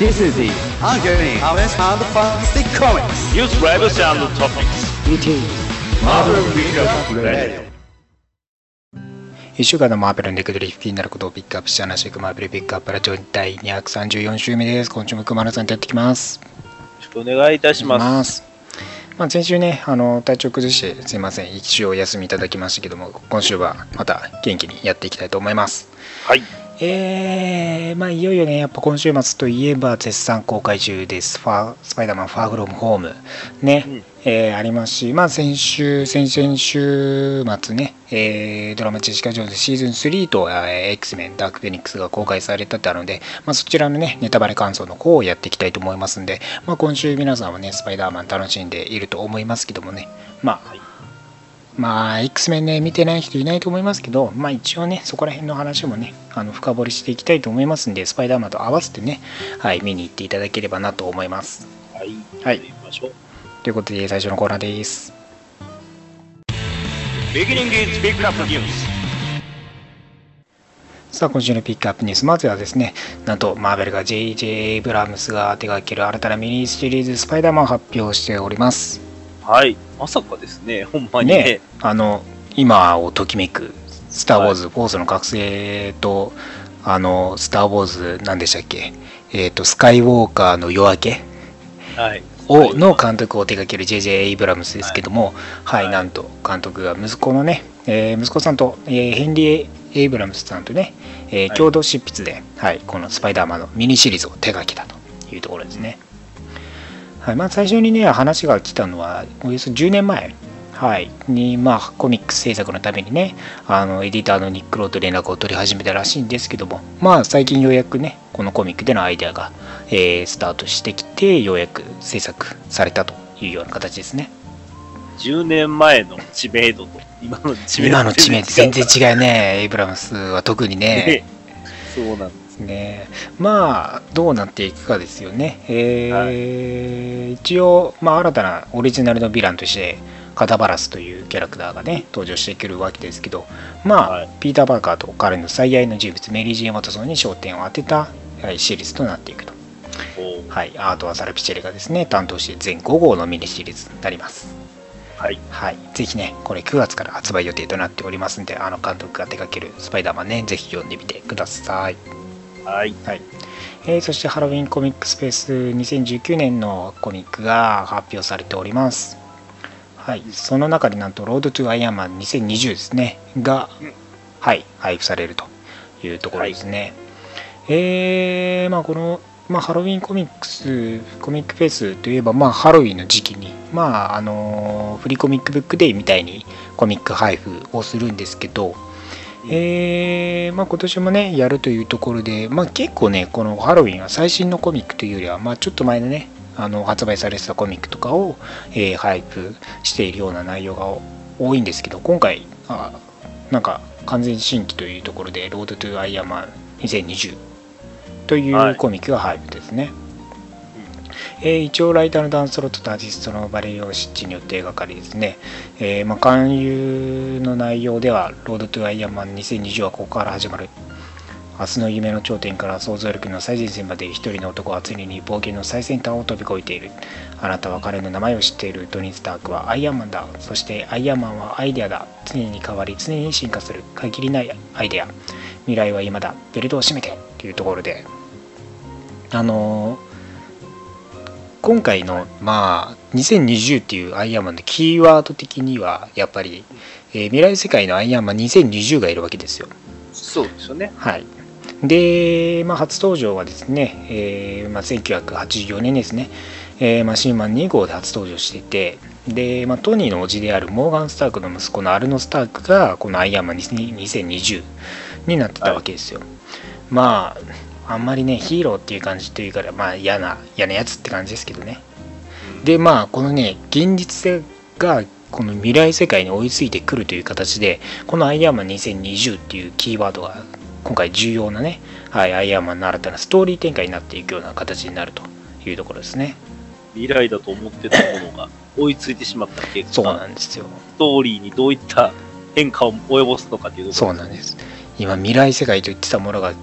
This is the ongoing Harvest and Fantastic Comics. News Rivals and Topics. It is Marvel Recap Radio. 1週間のマーベルのネクドリフ気になることをピックアップして話していくマーベルピックアップラジオ第234週目です。今週も熊野さんとやってきます。よろしくお願いいたします。ます。まあ、先週ね、あの体調崩してすいません、一週お休みいただきましたけども、今週はまた元気にやっていきたいと思います。はい。えー、まあいよいよね、やっぱ今週末といえば絶賛公開中です。ファースパイダーマンファーフロムホーム。ね、うんえーありますし、まあ先週、先々週末ね、えードラマチェシカ・ジョーンズシーズン3と、えー X メンダーク・フェニックスが公開されたってあるので、まあそちらのね、ネタバレ感想の方をやっていきたいと思いますんで、まあ今週皆さんはね、スパイダーマン楽しんでいると思いますけどもね、まあ、はいまあ X メンね見てない人いないと思いますけどまあ一応ねそこら辺の話もねあの深掘りしていきたいと思いますんでスパイダーマンと合わせてねはい見に行っていただければなと思いますはい。はい。ということで最初のコーナーです.さあ今週のピックアップニュースまずはですねなんとマーベルが J.J. エイブラムスが手掛ける新たなミニシリーズスパイダーマンを発表しておりますはい。まさかですね、ほんまにね。ねあの今をときめく「スター・ウォーズ」フォースの覚醒とあの「スター・ウォーズ」何でしたっけ？えっ、とスカイウォーカーの夜明け？はい。をの監督を手掛ける J.J. エイブラムスですけども、はい、はいなんと監督が息子のね、えー息子さんと、えーヘンリー・エイブラムスさんとね、えーはい共同執筆で、はい、このスパイダーマンのミニシリーズを手掛けたというところですね。はいまあ、最初にね、話が来たのは、およそ10年前、はい、に、まあ、コミック制作のためにね、あのエディターのニック・ローと連絡を取り始めたらしいんですけども、まあ、最近ようやくね、このコミックでのアイデアが、えースタートしてきて、ようやく制作されたというような形ですね。10年前の知名度と今の知名度。今の知名度全然違うね、エイブラムスは特にね。ね。そうなんです。ね。まあどうなっていくかですよね、えー一応、まあ、新たなオリジナルのヴィランとしてカタバラスというキャラクターがね登場してくるわけですけどまあ、はい。ピーター・パーカーと彼の最愛の人物メリー・ジェーン・ワトソンに焦点を当てたはいシリーズとなっていくと、はい、アートはサルピチェリがですね。担当して全5号のミニシリーズになります。はい。はい、ぜひね、これ9月から発売予定となっておりますんで、あの監督が手掛けるスパイダーマンね、ぜひ読んでみてください。はい。はいえーそしてハロウィンコミックスペース2019年のコミックが発表されております。はい、その中でなんと、ロードトゥアイアンマン2020ですね、が、うんはい、配布されるというところですね。えーまあ、この、まあ、ハロウィンコミックス、コミックフェスといえば、まあ、ハロウィンの時期に、まあ、あのフリーコミックブックデーみたいにコミック配布をするんですけど、えーまあ、今年もねやるというところで、まあ、結構ねこのハロウィンは最新のコミックというよりは、まあ、ちょっと前のねあの発売されてたコミックとかを、えー配布しているような内容が多いんですけど今回あなんか完全新規というところで「ロードトゥアイアンマン2020」といはいうコミックが配布ですね。えー一応ライターのダンスロットとアーティストのバレリオ・シッチによって描かれですね、えーまあ、勧誘の内容では「 Road to Iron Man 2020」はここから始まる。明日の夢の頂点から想像力の最前線まで一人の男は常に冒険の最先端を飛び越えている。あなたは彼の名前を知っている。トニー・スタークはアイアンマンだ。そしてアイアンマンはアイデアだ。常に変わり常に進化する。限りないアイデア。未来は今だ。ベルトを締めて。というところで。あのー今回のまあ2020っていうアイアンマンのキーワード的にはやっぱり、えー未来世界のアイアンマン2020がいるわけですよ。そうですよね。はい。で、まあ、初登場はですね、えーまあ、1984年ですね、えーマシンマン2号で初登場しててで、まあ、トニーの叔父であるモーガン・スタークの息子のアルノ・スタークがこのアイアンマン2020になってたわけですよ、まああんまりねヒーローっていう感じというからまあ嫌な嫌なやつって感じですけどね。でまあこのね現実性がこの未来世界に追いついてくるという形でこのアイアンマン2020っていうキーワードが今回重要なね、はい、アイアンマンの新たなストーリー展開になっていくような形になるというところですね。未来だと思ってたものが追いついてしまった結そう果、なんですよ。ストーリーにどういった変化を及ぼすのかというところそうなんです。今未来世界と言ってたものが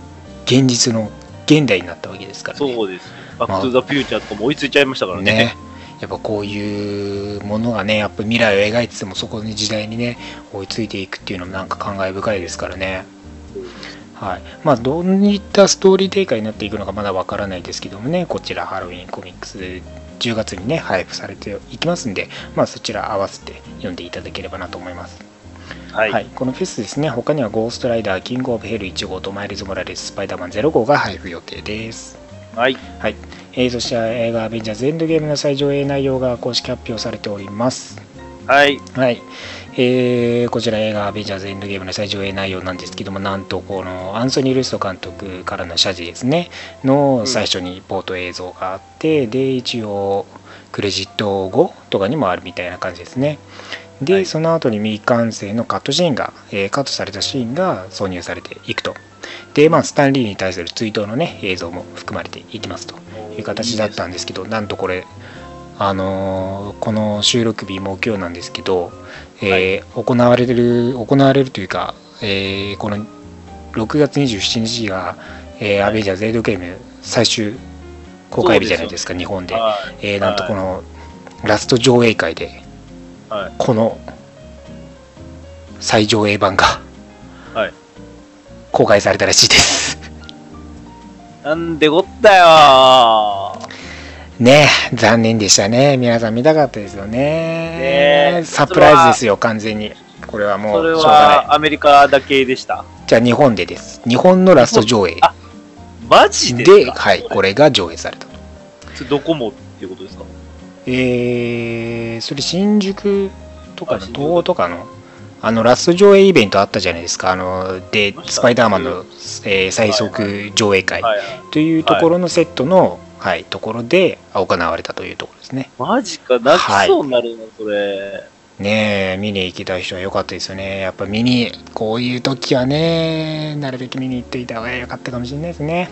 現実の現代になったわけですからね。そうです。バックトゥザフューチャーとかも追いついちゃいましたからね。ねやっぱこういうものがねやっぱ未来を描いててもそこの時代にね追いついていくっていうのもなんか感慨深いですからねはいまあどういったストーリー展開になっていくのかまだわからないですけどもねこちらハロウィンコミックス10月にね配布されていきますんでまあそちら合わせて読んでいただければなと思いますはい。はい、このフェスですね他にはゴーストライダーキングオブヘル1号とマイルズ・モラレススパイダーマン0号が配布予定ですはい。はい、えーそして映画「アベンジャーズ・エンドゲーム」の最上映内容が公式発表されております。はい。はいえーこちら映画「アベンジャーズ・エンドゲーム」の最上映内容なんですけどもなんとこのアンソニー・ルスト監督からの謝辞ですねの最初にポート映像があって、で一応クレジット後とかにもあるみたいな感じですねで、はい。その後に未完成のカットシーンが、えーカットされたシーンが挿入されていくと。でまあスタンリーに対する追悼のね映像も含まれていきますと。いう形だったんですけどなんとこれあのーこの収録日木曜なんですけど、えー行われる行われるというか、えーこの6月27日が、えーアベンジャーズ・エイドゲーム最終公開日じゃないですか日本で、はえーなんとこのラスト上映会でい。はい。この最上映版がはい。公開されたらしいです。なんでこったよねえ残念でしたね。皆さん見たかったですよね。ね。えサプライズですよ完全に。これはもそうれしょうがない。はアメリカだけでした。じゃあ日本でです。日本のラスト上映。あマジでではいこれが上映されたどこもっていうことですか？えー、それ新宿とかの東宝とかのあのラスト上映イベントあったじゃないですか。あのでスパイダーマンの、えー最速上映会。というところのセットの、はいところで行われたというところですね。マジか、泣きそうになるな、それ。ねえ見に行きたい人は良かったですよね。やっぱ見にこういう時はねなるべく見に行っていた方が良かったかもしれないですね。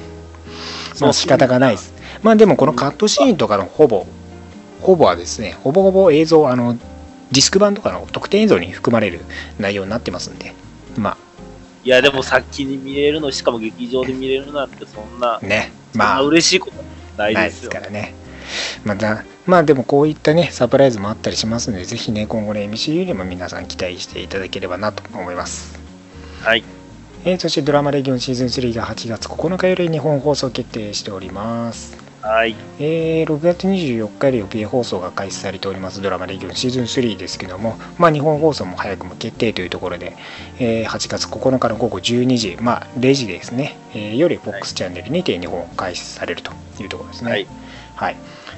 まあ仕方がないです。まあでもこのカットシーンとかのほぼほぼはですねほぼほぼ映像あのディスク版とかの特典映像に含まれる内容になってますんでまいや、でも先に見れるの、しかも劇場で見れるなんて、そんな、あねまあ嬉しいことないで。すからねまたまあでもこういったねサプライズもあったりしますのでぜひね今後の MCU にも皆さん期待していただければなと思いますはい。えーそしてドラマレギオンシーズン3が8月9日より日本放送決定しております。はい。えー6月24日より予定放送が開始されておりますドラマレギオンシーズン3ですけども、まあ、日本放送も早くも決定というところで、えー8月9日の午後12時、まあ、0時ですね、えーより FOX チャンネルにて日本開始されるというところですね。はい。はい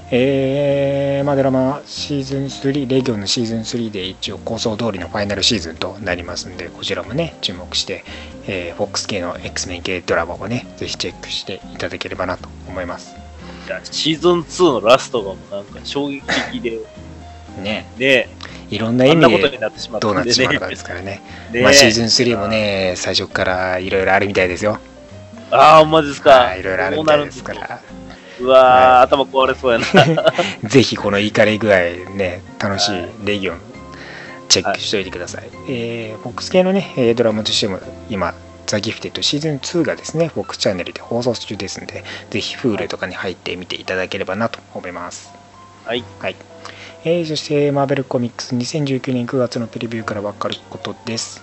えーまあ、ドラマシーズン3、レギオンのシーズン3で一応構想通りのファイナルシーズンとなりますんで、こちらもね、注目して、えー、FOX 系の X メン系ドラマをね、ぜひチェックしていただければなと思います。いやシーズン2のラストがもうなんか衝撃的で、ね、ね、いろんなあ意味んなことにでなってしまったどうなっんでねてしまうのかですからね。ねまあ、シーズン3もね、最初からいろいろあるみたいですよ。ああ、ほんまですか。はいいろいろあるみたいですから。うわー、頭壊れそうやな。ぜひこの怒り具合ね、楽しいレギオン、チェックしておいてください。えー、FOX 系のね、えードラマとしても今、ザ・ギフテッドシーズン2がですね、FOX チャンネルで放送中ですので、ぜひ Hulu とかに入ってみていただければなと思います。はい。はい。えーそして、マーベルコミックス2019年9月のプレビューから分かることです。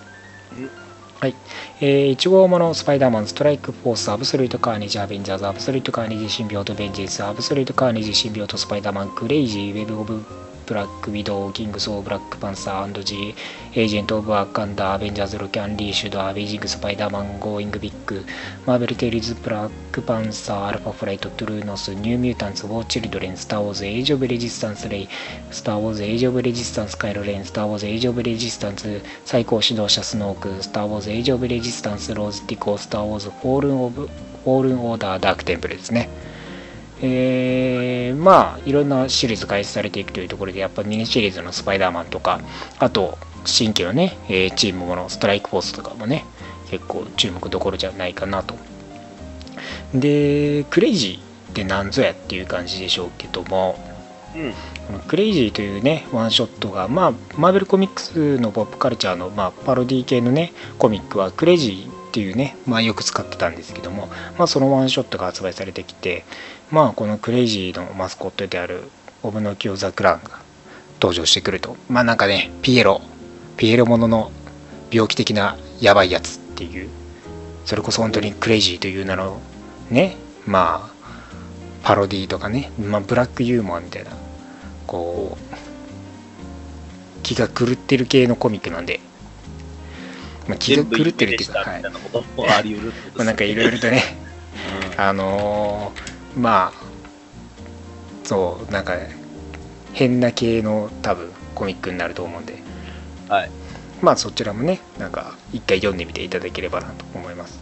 はい。えー、1号ものスパイダーマン、ストライクフォース、アブソリュートカーネジ、アベンジャーズ、アブソリュートカーネジ、シンビオート、ベンジェンス、アブソリュートカーネジ、シンビオート、スパイダーマン、クレイジー、ウェブ・オブ・ブラック・ウィドウ、キングス・オブ・ブラック・パンサー、ジー、エージェント・オブ・ワカンダ、アベンジャーズ・ロキ・アンリーシュド、アメイジング・スパイダーマン、ゴーイング・ビッグ、マーベル・テイルズ・ブラック・パンサー、アルファ・フライト・トゥルーノース、ニュー・ミュータンツ、ウォー・チルドレン、スター・ウォーズ・エイジ・オブ・レジスタンス・レイ、スター・ウォーズ・エイジ・オブ・レジスタンス・カイロ・レン、スター・ウォーズ・エイジ・オブ・レジスタンス、最高指導者スノーク、スター・ウォーズ・エイジ・オブ・レジスタンス、ローズ・ティコ、スター・ウォーズ・フォールン・オブ・フォールン・オーダー・ダーク・テンプルですね。えーまあいろんなシリーズ開始されていくというところでやっぱミニシリーズのスパイダーマンとかあと新規のね、えーチームものストライクフォースとかもね結構注目どころじゃないかなとでクレイジーって何ぞやっていう感じでしょうけどもうん。クレイジーというねワンショットがまあマーベルコミックスのポップカルチャーの、まあ、パロディ系のねコミックはクレイジーっっていうね、まあ、よく使ってたんですけども、まあ、そのワンショットが発売されてきて、まあ、このクレイジーのマスコットであるオブノキオザクランが登場してくるとまあなんかねピエロピエロものの病気的なやばいやつっていう。それこそ本当にクレイジーという名のねまあパロディとかね、まあ、ブラックユーモアみたいなこう気が狂ってる系のコミックなんで、まあ、気が狂ってるっていうか、はい。まあ、なんかいろいろとねあのーまあそうなんか変な系の多分コミックになると思うんではい。まあそちらもねなんか一回読んでみていただければなと思います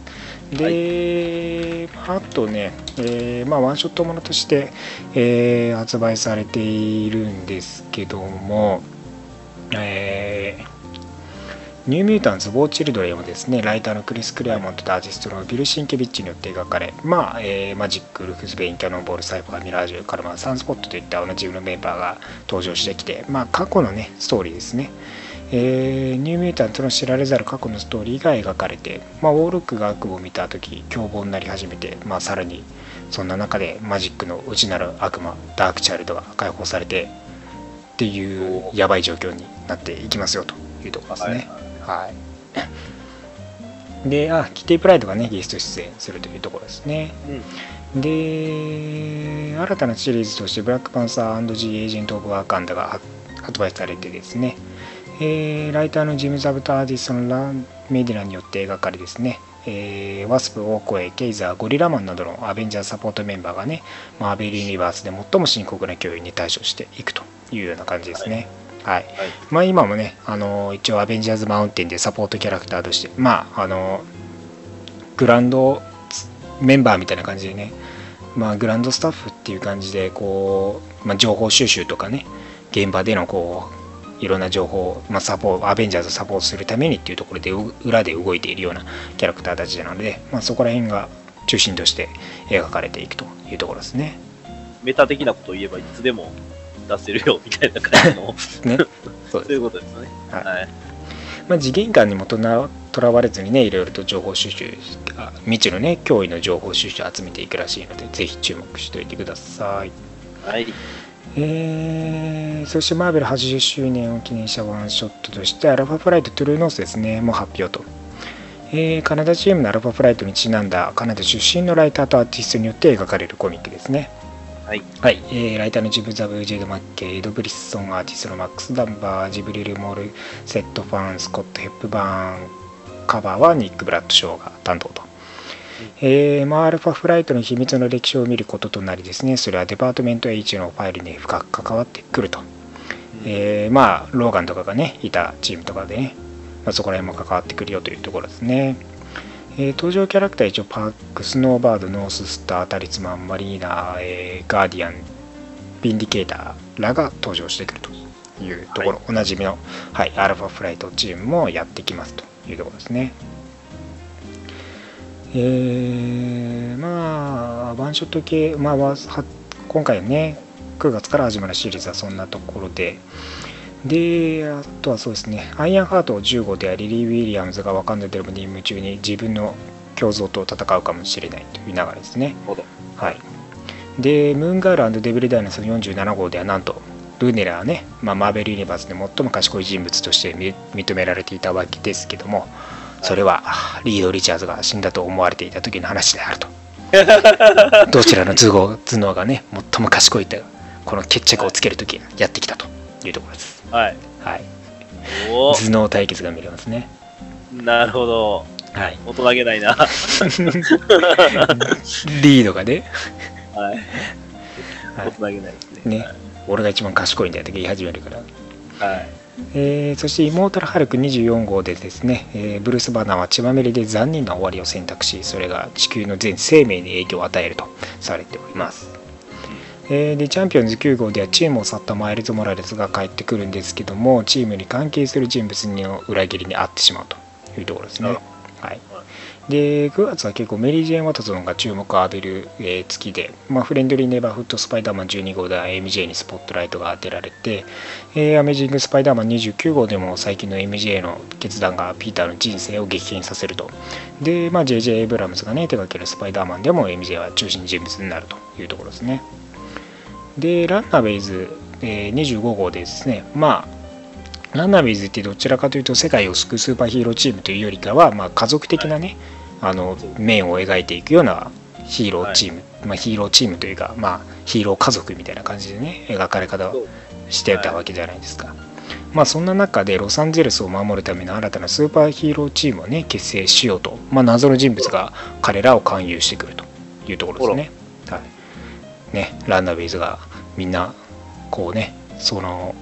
で、あとね、えーまあワンショットものとして、えー発売されているんですけどもえーニューミュータンズ・ウォー・チルドレンをですね、ライターのクリス・クレアモントとアーティストのビル・シンケビッチによって描かれ、まあ、えーマジック、ルフス・ベイン、キャノンボール、サイファー、ミラージュ、カルマン、サンスポットといった同じのメンバーが登場してきて、まあ、過去のね、ストーリーですね。えーニューミュータントの知られざる過去のストーリーが描かれて、まあ、ウォールックが悪夢を見た時凶暴になり始めて、まあ、さらにそんな中でマジックの内なる悪魔ダークチャイルドが解放されてっていうやばい状況になっていきますよというところですね。はいで、あ、キティプライドがね、ゲスト出演するというところですね。で、新たなシリーズとして、ブラックパンサー &G エージェント・オブ・ワーカンダが発売されてですね、えーライターのジム・ザブとアーティストのラン・メディナによって描かれですね、えーワスプ、オーコエ、ケイザー、ゴリラマンなどのアベンジャーズサポートメンバーがね、マーベル・ユニバースで最も深刻な脅威に対処していくというような感じですね。はい。まあ今もね、あの一応アベンジャーズマウンテンでサポートキャラクターとして、まああのグランドメンバーみたいな感じでね、まあグランドスタッフっていう感じでこう、まあ、情報収集とかね、現場でのこういろんな情報、まあ、サポーアベンジャーズをサポートするためにっていうところでう裏で動いているようなキャラクターたちなので、まあ、そこら辺が中心として描かれていくというところですね。メタ的なことを言えばいつでも出せるよみたいな感じの、ねそういうことですね。はいはい。まあ、次元間にもとらわれずにねいろいろと情報収集あ未知のね脅威の情報収集を集めていくらしいのでぜひ注目しておいてください、はい。えーそしてマーベル80周年を記念したワンショットとしてアルファフライトトゥルーノースですねもう発表と、えーカナダチームのアルファフライトにちなんだカナダ出身のライターとアーティストによって描かれるコミックですね。はい。はい、えーライターのジム・ザブ・ジェド・マッケイ・エド・ブリッソンアーティストのマックス・ダンバージブリル・モールセット・ファンスコット・ヘップバーンカバーはニック・ブラッドショーが担当と、えーまあ、アルファフライトの秘密の歴史を見ることとなりですね。それはデパートメント H のファイルに深く関わってくると、えーまあローガンとかがねいたチームとかでね、まあ、そこら辺も関わってくるよというところですね。えー登場キャラクター一応パーク、スノーバード、ノーススター、タリスマン、マリーナ、えーガーディアン、ビンディケーターらが登場してくるというところ、おなじみの、はい、アルファフライトチームもやってきますというところですね。えーまあ、ワンショット系、まあ、はは今回ね、9月から始まるシリーズはそんなところで、で、あとはそうですね、アイアンハート15ではリリー・ウィリアムズがワカンダでの任務中に自分の胸像と戦うかもしれないという流れですね。はい。で、ムーンガールデビル・ダイナソン47号ではなんと、ルーネラーね、まあ、マーベル・ユニバースで最も賢い人物としてみ認められていたわけですけども、それはリード・リチャーズが死んだと思われていた時の話であると。どちらの頭脳頭脳がね、最も賢いと、この決着をつける時やってきたというところです。はい。はい。お頭脳対決が見れますね。ーなるほど。はい。大人げないな。リードがね、はい。はい大人げないですね。ね、俺が一番賢いんだよって言い始めるから。はい。えーそしてイモータルハルク24号でですね、えーブルース・バナーは血まみれで残忍な終わりを選択しそれが地球の全生命に影響を与えるとされております、えーでチャンピオンズ9号ではチームを去ったマイルズ・モラレスが帰ってくるんですけどもチームに関係する人物の裏切りに遭ってしまうというところですね。はい、で9月は結構メリー・ジェーン・ワトソンが注目を浴びる、えー月で、まあ、フレンドリー・ネバーフット・スパイダーマン12号では MJ にスポットライトが当てられて、えーアメージング・スパイダーマン29号でも最近の MJ の決断がピーターの人生を激変させると。で、まあ、JJ エイブラムズがね手掛けるスパイダーマンでも MJ は中心人物になるというところですね。でランナーベイズ、えー25号でですね。まあランナーベイズってどちらかというと世界を救うスーパーヒーローチームというよりかは、まあ、家族的なね、あの面を描いていくようなヒーローチーム、まあ、ヒーローチームというか、まあ、ヒーロー家族みたいな感じでね描かれ方をしてたわけじゃないですか。まあそんな中でロサンゼルスを守るための新たなスーパーヒーローチームをね結成しようと、まあ、謎の人物が彼らを勧誘してくるというところですね。はい、ねランナーベイズがみんなこうねその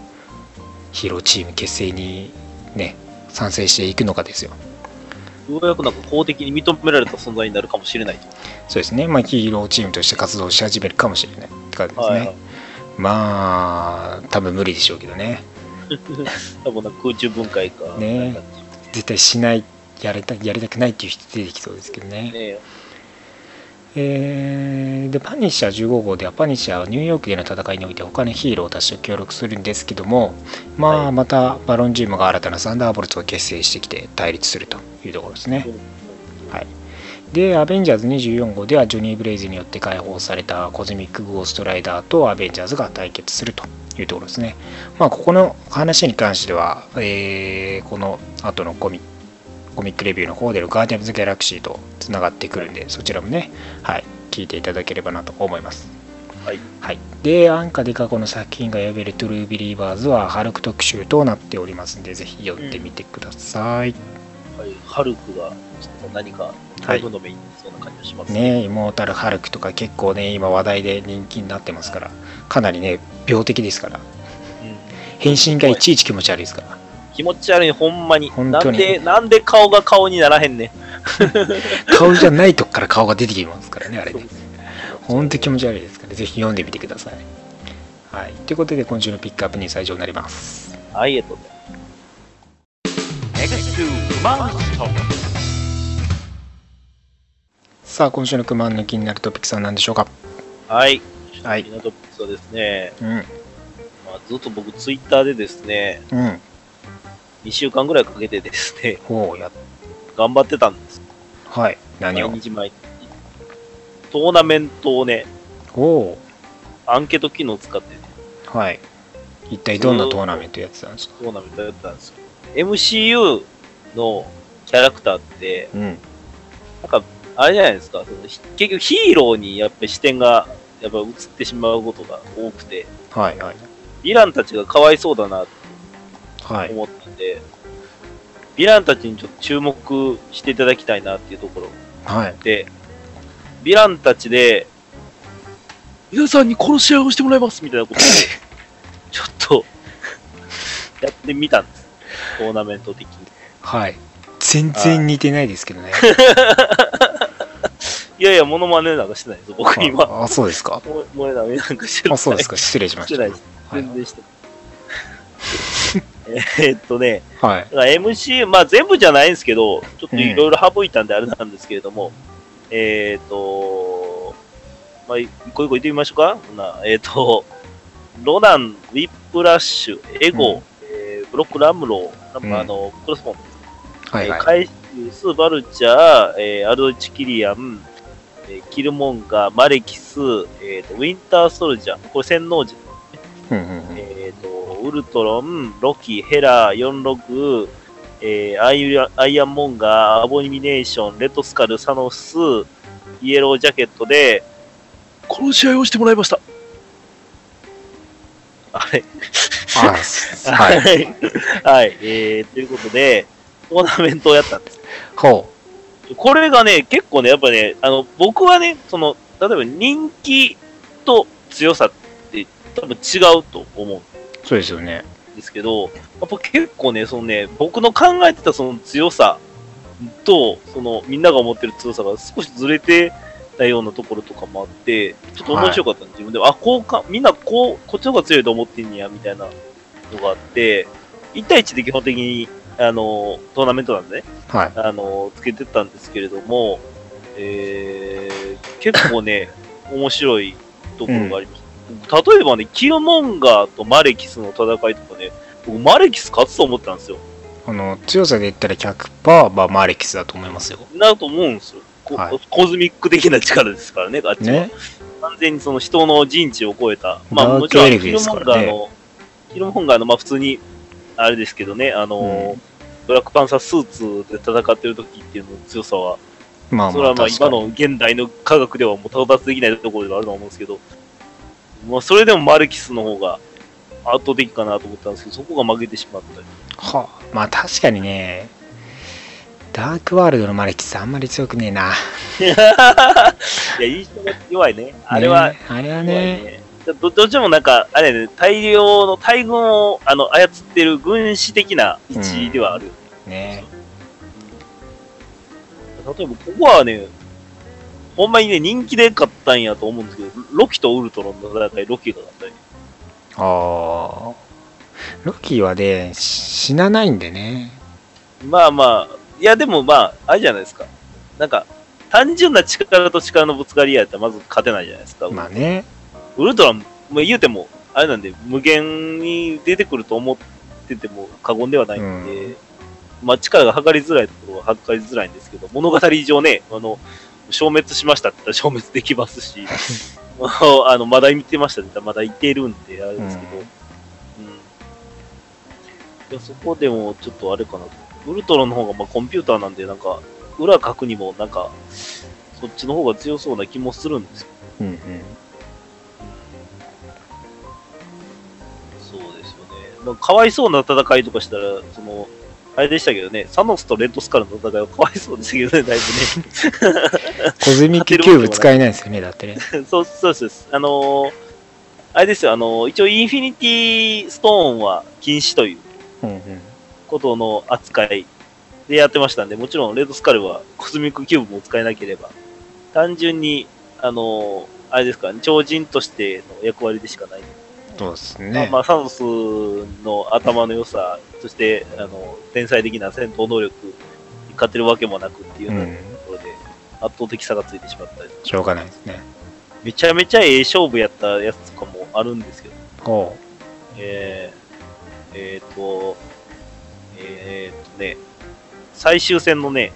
ヒーローチーム結成にね賛成していくのかですよ。ようやくなんか公的に認められた存在になるかもしれないと。そうですね、まあ、ヒーローチームとして活動し始めるかもしれないって感じですね。はいはい。まあ多分無理でしょうけどね。多分なんか空中分解か。ね絶対しないやりたやりたくないっていう人出てきそうですけどね。ねえーでパニッシャー15号ではパニッシャーはニューヨークでの戦いにおいて他のヒーローたちと協力するんですけどもまあはいまたバロンジモが新たなサンダーボルトを結成してきて対立するというところですね。はい、で、アベンジャーズ24号ではジョニー・ブレイズによって解放されたコズミック・ゴーストライダーとアベンジャーズが対決するというところですね。まあ、ここの話に関しては、えーこの後のコミコミックレビューの方でのガーディアンズ・ギャラクシーとつながってくるんで、そちらもね、はい、聞いていただければなと思います。はい。はい、で、安価で過去の作品が呼べるトゥルービリーバーズは、ハルク特集となっておりますんで、ぜひ読んでみてください。はい。ハルクが、ちょっと何か、タイムのメインにそうな感じがしますねイモータルハルクとか結構ね今話題で人気になってますからかなりね病的ですからうん変身がいちいち気持ち悪いですから気持ち悪い、ほんまに。に。なんで、なんで顔が顔にならへんねん。顔じゃないとこから顔が出てきますからねあれね。ほんと気持ち悪いですからぜひ読んでみてください。はい。ということで今週のピックアップニュースは以上になります。はい、えっと.さあ今週のクマンの気になるトピックスは何でしょうか？はい。はい。気になるトピックスはですね、うん。まあ、ずっと僕、ツイッターでですね、うん2週間ぐらいかけてですね、ほうや頑張ってたんです。はい何を？毎日毎日。トーナメントをね、ほアンケート機能を使ってね、うはい。一体どんなトーナメントやってたんですか？トーナメントやってたんですよ。MCU のキャラクターって、うん。なんか、あれじゃないですか、そのひ結局ヒーローにやっぱり視点がやっぱ移ってしまうことが多くて、はいはい。ヴィランたちがかわいそうだなとはい。思ったんで、ヴィランたちにちょっと注目していただきたいなっていうところはいで、ヴィランたちで、皆さんに殺し合いをしてもらいますみたいなことを、ちょっと、やってみたんです。トーナメント的に。はい全然似てないですけどね いやいや、モノマネなんかしてないです、僕今。ああそうですか？モモネなんかしてる。あそうですか失礼しましたしてないです。はい全然してない。えーっとね、はい。MC、まあ全部じゃないんですけど、ちょっといろいろ省いたんであれなんですけれども、えーっと、まあ一個一個言ってみましょうか。なえーっと、ロナン、ウィップラッシュ、エゴ、うん。えーブロック・ラムロー、なんうんかあの、クロスボーンはいはい。ス・バルチャー、えーアルドチ・キリアン、えーキルモンガー、マレキス、えーとウィンター・ソルジャー、これ洗脳時、うんうんうん。えーとウルトロン、ロキ、ヘラ、46、えーアイアアイアンモンガー、アボミネーション、レッドスカル、サノス、イエロージャケットで、殺し合いをしてもらいました。あれあはい はい。はい。えー、ということで、トーナメントをやったんです。ほこれがね、結構ね、やっぱね、あの、僕はね、その、例えば人気と強さって多分違うと思うんうそうですよねですけど、やっぱ結構ね、そのね、僕の考えてたその強さと、その、みんなが思ってる強さが少しずれてたようなところとかもあって、ちょっと面白かったんで、自分では、あ、こうか、みんなこう、こっちの方が強いと思ってんねや、みたいなのがあって、1対1で基本的に、ああの、トーナメントなんでね、はい。あの、つけてたんですけれども、えー、結構ね、面白いところがあります。例えばね、キルモンガーとマレキスの戦いとかね、僕、マレキス勝つと思ったんですよ。あの、強さで言ったら100%はマーレキスだと思いますよ。なると思うんですよ。こはいコズミック的な力ですからね、あっちは。ね。完全にその人の人知を超えた。まあもちろん、キルモンガーの、キルモンガーの、まあ普通に、あれですけどね、あの、うんブラックパンサースーツで戦ってる時っていうの強さは、まあそれはまあ今の現代の科学ではもう到達できないところではあると思うんですけど、まあそれでもマルキスの方が圧倒的かなと思ったんですけど、そこが負けてしまったり。はあ、まあ確かにね、ダークワールドのマレキスあんまり強くねえな。いや、印象が弱いね。あれは、ねあれはね、ね。どどっちもなんか、あれね、大量の大軍をあの操ってる軍師的な位置ではある。ね例えば、ここはね、ほんまにね、人気で勝ったんやと思うんですけど、ロキとウルトロンの戦い、ロキが勝ったり。ああ。ロキはね、し死なないんでね。まあまあ、いやでもまあ、あれじゃないですか。なんか、単純な力と力のぶつかり合いやったらまず勝てないじゃないですか。まあね。ウルトラ、まあ、言うても、あれなんで、無限に出てくると思ってても過言ではないんで、うまあ力が測りづらいところは測りづらいんですけど、物語上ね、あの、消滅しましたって言ったら消滅できますし、も うあの、まだ見てましたって言ったらまだいてるんで、あれですけど、ううんん。いや、そこでもちょっとあれかなと。ウルトラの方がまあコンピューターなんで、なんか、裏書くにもなんか、そっちの方が強そうな気もするんですようんうん。そうですよね。まあ、かわいそうな戦いとかしたら、その、あれでしたけどね、サノスとレッドスカルの戦いはかわいそうでしたけどね、だいコズ ミックキューブ使えないですよね、だってね。ぶね。そうそうそうです。あのーあれですよ、あのー一応インフィニティストーンは禁止という。ことの扱いでやってましたんで、もちろんレッドスカルはコズミックキューブも使えなければ、単純に、あのーあれですか、超人としての役割でしかないそうですまあね。まあ、サノスの頭の良さ、そして、あの、天才的な戦闘能力に勝てるわけもなくっていうようなうんところで、圧倒的差がついてしまったり、しょうがないですね。めちゃめちゃええ勝負やったやつとかもあるんですけど、ほえー、えーと、えーとね、最終戦のね、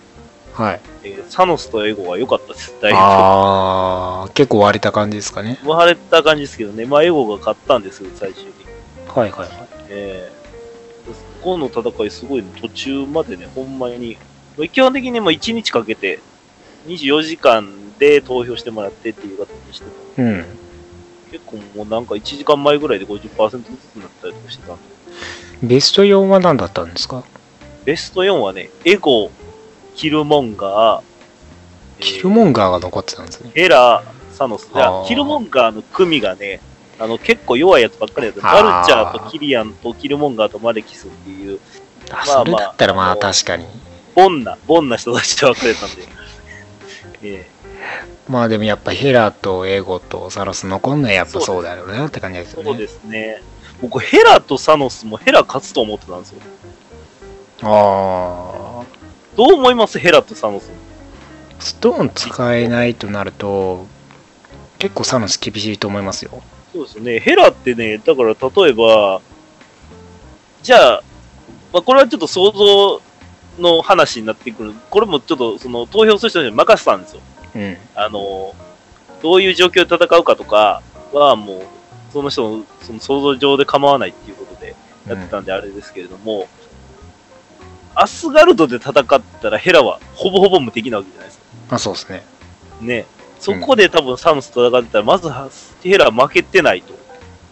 う。はい。えーサノスとエゴは良かったです、だいぶ。ああ、結構割れた感じですかね。割れた感じですけどね、まあエゴが勝ったんですよ、最終に。はいはいはい。ええこの戦いすごいね途中までね、ほんまに、基本的にもう1日かけて、24時間で投票してもらってっていう形にしてたうん。結構もうなんか1時間前ぐらいで50%ずつになったりとかしてたんで、ベスト4は何だったんですか？ベスト4はね、エゴ、キルモンガー、キルモンガーが残ってたんですね。ヘラ、サノス。キルモンガーの組がね、あの結構弱いやつばっかりだった。バルチャーとキリアンとキルモンガーとマレキスっていう、あ、まあそれだったらまあまあ確かに。ボンな、ボンな人たちで分かれたんで。えまあでもやっぱヘラとエゴとサロス残んのはやっぱそうだよなって感じですよね。えそうですね。僕、ヘラとサノスもヘラ勝つと思ってたんですよ。ああ。どう思いますヘラとサノス？ストーン使えないとなると、結構サノス厳しいと思いますよ。そうですよね。ヘラってね、だから例えば、じゃあ、まあ、これはちょっと想像の話になってくる。これもちょっとその投票する人に任せたんですよ。うん。あの、どういう状況で戦うかとかはもう、その人のその想像上で構わないっていうことでやってたんであれですけれども、アスガルドで戦ったらヘラはほぼほぼ無敵なわけじゃないですか。まあそうですね。ね。そこで多分サムスと戦ってたら、まずはヘラ負けてないと。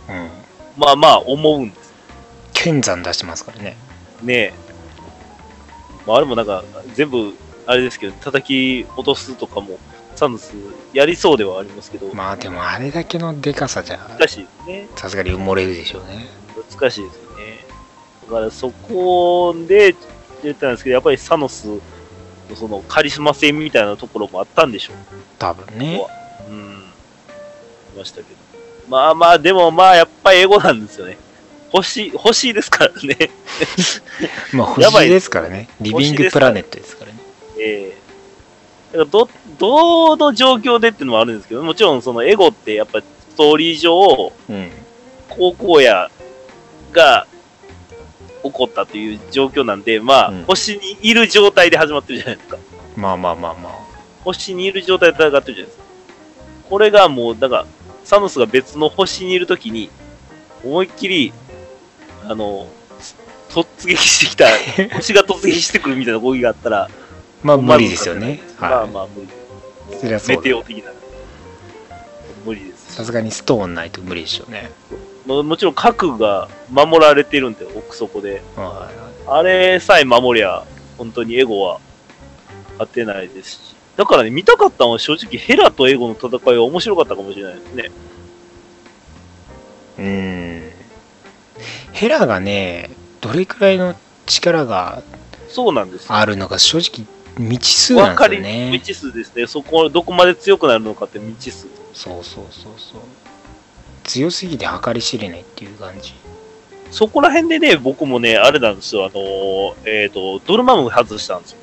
うん。まあまあ思うんです剣山出してますからね。ね。まああれもなんか全部あれですけど、叩き落とすとかもサムスやりそうではありますけど、まあでもあれだけのデカさじゃ、難しいですね。さすがに埋もれるでしょうね。難しいですよね。だからそこで言ったんですけど、やっぱりサノスのそのカリスマ性みたいなところもあったんでしょう。多分ね。うん。いましたけど。まあまあ、でもまあ、やっぱりエゴなんですよね。星、星ですからね。まあやばい星ですからね。リビングプラネットですからね。ええだからど、どの状況でっていうのもあるんですけど、もちろんそのエゴってやっぱストーリー上、うん。高校やが起こったという状況なんで、まあ、うん星にいる状態で始まってるじゃないですか。まあまあまあまあ。星にいる状態で戦ってるじゃないですか。これがもう、だから、サノスが別の星にいるときに、思いっきり、あの、突撃してきた、星が突撃してくるみたいな攻撃があったら、まあ無理ですよね。はまあまあ無理。い。そりゃそうメテだ。オ的な。無理ですしさすがにストーンないと無理でしょうね。ももちろん核が守られてるんで、奥底で。はあれさえ守りゃ、本当にエゴは勝てないですし。だからね、見たかったのは正直ヘラとエゴの戦いは面白かったかもしれないですね。い。うーん。ヘラがね、どれくらいの力がそうなんですよ。あるのか正直未知数なんですわかり。未知数ですね。そこ、どこまで強くなるのかって未知数。そうそうそうそう。強すぎて計り知れないっていう感じ。そこら辺でね、僕もね、あれなんですよ。あのーえっ、と、ドルマム外したんですよ。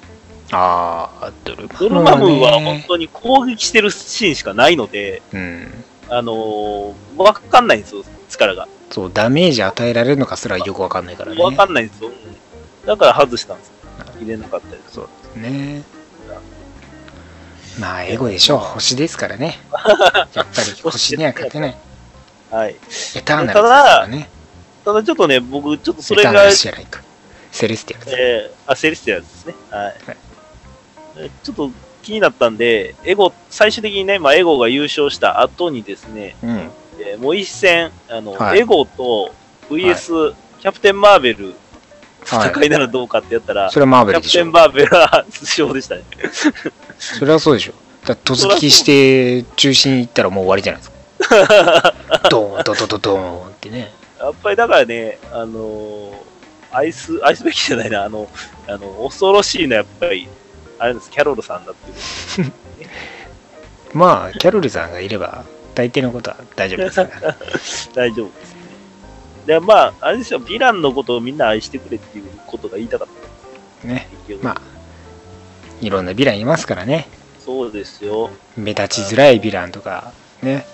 ああ、ドルドルマムは本ね。当に攻撃してるシーンしかないので、うん。あのーわかんないんですよ、力が。そう、ダメージ与えられるのかすらよくわかんないからね。わかんないんですよ。だから外したんですよ。入れなかったです。そうですね。まあ、エゴでしょう。星ですからね。やっぱり星には勝てない。エはい。ターナルですからね。ただちょっとね、僕、ちょっとそれがエターナル、じゃないか。セレスティアルです。えー、あ、セレスティアルですね。はい。はいえちょっと気になったんで、エゴ、最終的にね、まあ、エゴが優勝した後にですね、うん。えーもう一戦、あの、はいエゴと VS、キャプテン・マーベルはい戦いならどうかってやったら、それはマーベルキャプテン・。マーベルは勝でしたね。それはそうでしょ。だ突撃して中心に行ったらもう終わりじゃないですか。ドーン、ドドドドーンってね。やっぱりだからね、あのー愛す、愛すべきじゃないな、あの、あの、恐ろしいのはやっぱり、あれです、キャロルさんだっていう。まあ、キャロルさんがいれば大抵のことは大丈夫ですから。大丈夫ですね。で、まあ、あれですよ、ヴィランのことをみんな愛してくれっていうことが言いたかった。ね。まあ、いろんなヴィランいますからね。そうですよ。目立ちづらいヴィランとか、ね。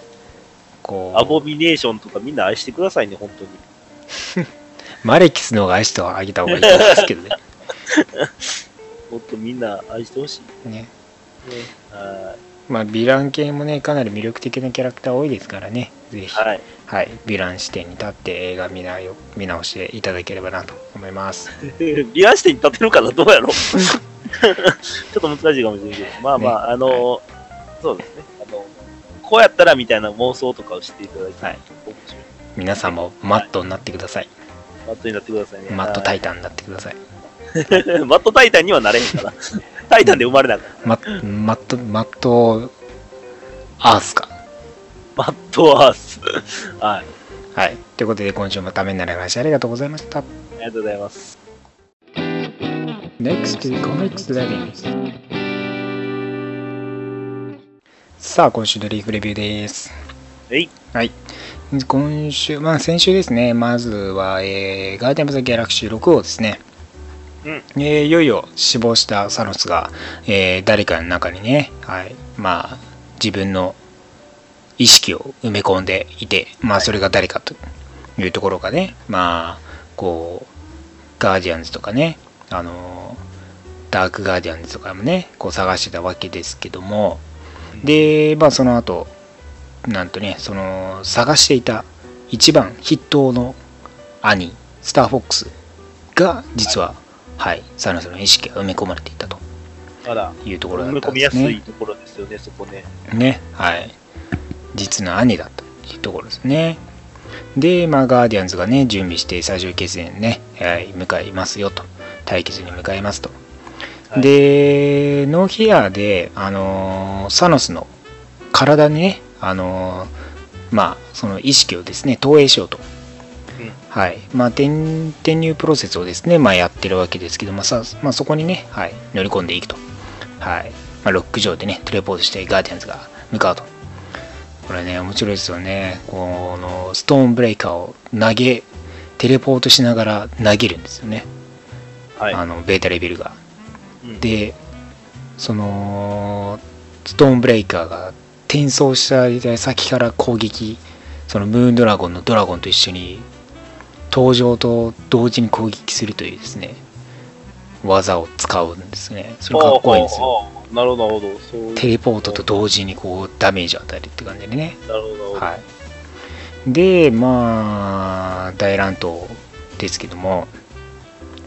こう、アボミネーションとかみんな愛してくださいね、本当に。マレキスの方が愛してあげた方がいいと思うんですけどね。もっとみんな愛してほしい。ねね。はまあ、ヴィラン系もね、かなり魅力的なキャラクター多いですからね。ぜひ、い。はい。はい、ヴィラン視点に立って映画見なよ見直していただければなと思います。ヴィラン視点に立てるかなどうやろうちょっと難しいかもしれないけど。まあまあ、あの、そうですね。こうやったらみたいな妄想とかをしていただいて、はい面白い。皆さんもマットになってください。マットになってくださいね。マットタイイタンになってください。マットタイタンにはなれへんから。タイタンで生まれなかった。マッマット、マット、アースか。マットアース。はい。はい。ということで、今週もためになる話ありがとうございました。ありがとうございます。NEXT Comics Reading さあ、今週のリーフレビューです。えい。はい。今週、まあ先週ですね、まずは、えーガーディアン・オブ・ザ・ギャラクシー6号ですね。うんえーいよいよ死亡したサノスが、えー誰かの中にね、はい、まあ自分の意識を埋め込んでいて、まあそれが誰かというところがね、まあこうガーディアンズとかね、あのダークガーディアンズとかもね、こう探してたわけですけども、で、まあその後、なんとね、その探していた一番筆頭の兄、スターフォックスが実は、はい、サノスの意識が埋め込まれていたというところだ埋め込みやったんですね。すいところですよね、そこね。ね、はい。実の兄だったっていうところですね。で、まあ、ガーディアンズがね、準備して最終決戦ね、はい、向かいますよと。対決に向かいますと。はいで、ノーヒアで、あのーサノスの体にね、あのーまあ、その意識をですね、投影しようと。うんはい。まあ、転転入プロセスをですね、まあ、やってるわけですけども、さまあ、そこにね、はい、乗り込んでいくと。はい。まあ、ロック上でね、テレポートしてガーディアンズが向かうと。これね、面白いですよね。このストーンブレイカーを投げ、テレポートしながら投げるんですよね、はい。あのベータレベルが。うん、でそのストーンブレイカーが転送した先から攻撃そのムーンドラゴンのドラゴンと一緒に登場と同時に攻撃するというですね技を使うんですね。それかっこいいんですよ。なるほど、テレポートと同時にこうダメージを与えるって感じでね。なるほど、なるほど。はい。でまあ大乱闘ですけども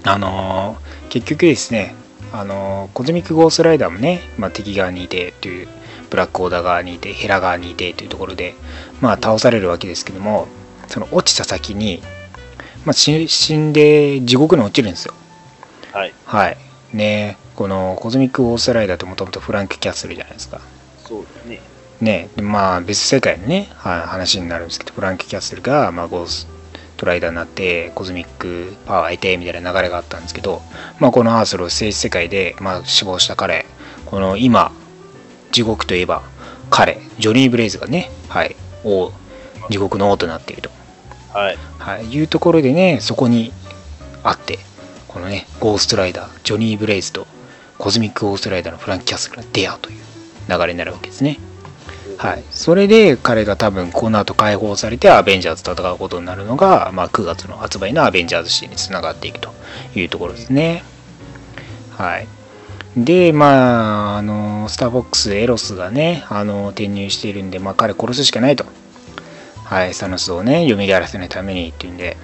あのー結局ですねあのーコズミックゴーストライダーもね、まあ、敵側にいてというブラックオーダー側にいてヘラ側にいてというところでまあ倒されるわけですけどもその落ちた先に、まあ、死死んで地獄に落ちるんですよはい。はいねこのコズミックゴーストライダーってもともとフランク・キャッスルじゃないですかそうですね。ねでまあ別世界のねは話になるんですけどフランク・キャッスルが、まあ、ゴーストライダーになってコズミックパワー得てみたいな流れがあったんですけど、まあ、このアースロー正史世界で、まあ、死亡した彼。この今地獄といえば彼。ジョニー・ブレイズがねはい。王地獄の王となっていると、はい。はい、いうところでねそこにあってこのねゴーストライダージョニー・ブレイズとコズミック・ゴーストライダーのフランク・キャッスルが出会うという流れになるわけですねはい、それで彼が多分この後解放されてアベンジャーズと戦うことになるのが、まあ、9月の発売のアベンジャーズシリーズにつながっていくというところですね。はい、でまああのスターボックスエロスがねあの転入しているんで、まあ、彼殺すしかないと、はい、サノスをね蘇らせないためにっていうんで、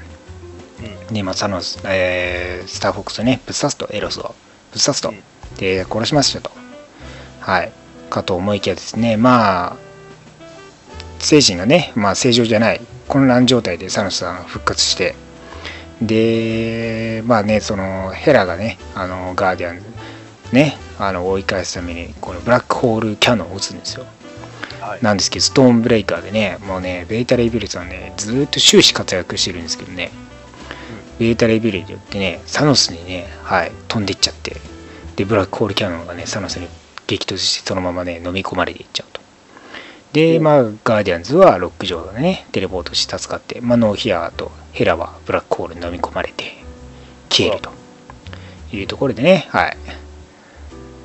でまあ、サノス、えースターフォックスをねぶっ刺すとエロスを。ぶっ刺すと、うん。で殺しますよと。はい。かと思いきやですねまあ精神がね、まあ、正常じゃない混乱状態でサノスさんが復活してでまあねそのヘラがねあのガーディアンねあの追い返すためにこのブラックホールキャノンを撃つんですよ。はい。なんですけどストーンブレイカーでねもうねベータレイビルスはねずーっと終始活躍してるんですけどね、ベータレイビルによってねサノスにねはい飛んでいっちゃって。でブラックホールキャノンがねサノスに激突してそのままね飲み込まれていっちゃうとでまあガーディアンズはロック上でねテレポートして助かって、まあ、ノーヒアとヘラはブラックホールに飲み込まれて消えると。いうところでねはい。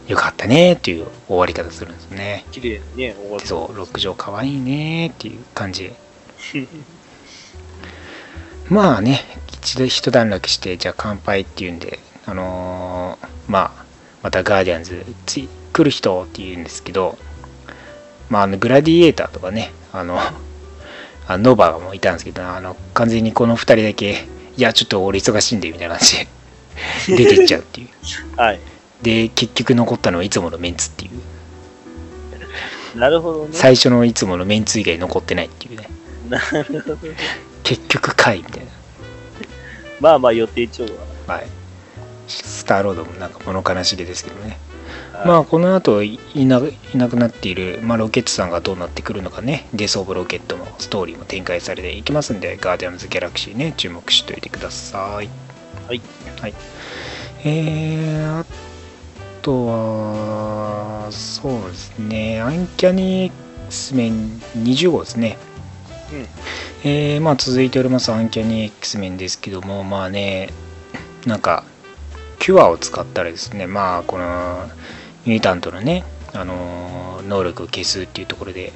よかったねっていう終わり方するんですね。綺麗にね、終わる。そうロック上かわいいねっていう感じ。で まあね一度一段落してじゃあ乾杯っていうんであのーまあまたガーディアンズつい来る人って言うんですけどまああのグラディエーターとかねあの あノバもいたんですけどあの完全にこの2人だけいやちょっと俺忙しいんでみたいな感じで 出てっちゃうっていうはい。で結局残ったのはいつものメンツっていうなるほどね。最初のいつものメンツ以外残ってないっていうねなるほど。結局かいみたいまあまあ予定調なはいスターロードもなんか物悲しげですけどねは。まあこの後いいないなくなっている、まあ、ロケットさんがどうなってくるのかね。デス・オブ・ロケットのストーリーも展開されていきますんでガーディアンズ・ギャラクシーね注目しておいてください。はい、はい、えー、あとはそうですね。アンキャニ X メン20号ですね。うん。えーまあ続いておりますアンキャニ X メンですけどもまあねなんかキュアを使ったらですねまあこのミュータントのねあのー能力を消すっていうところで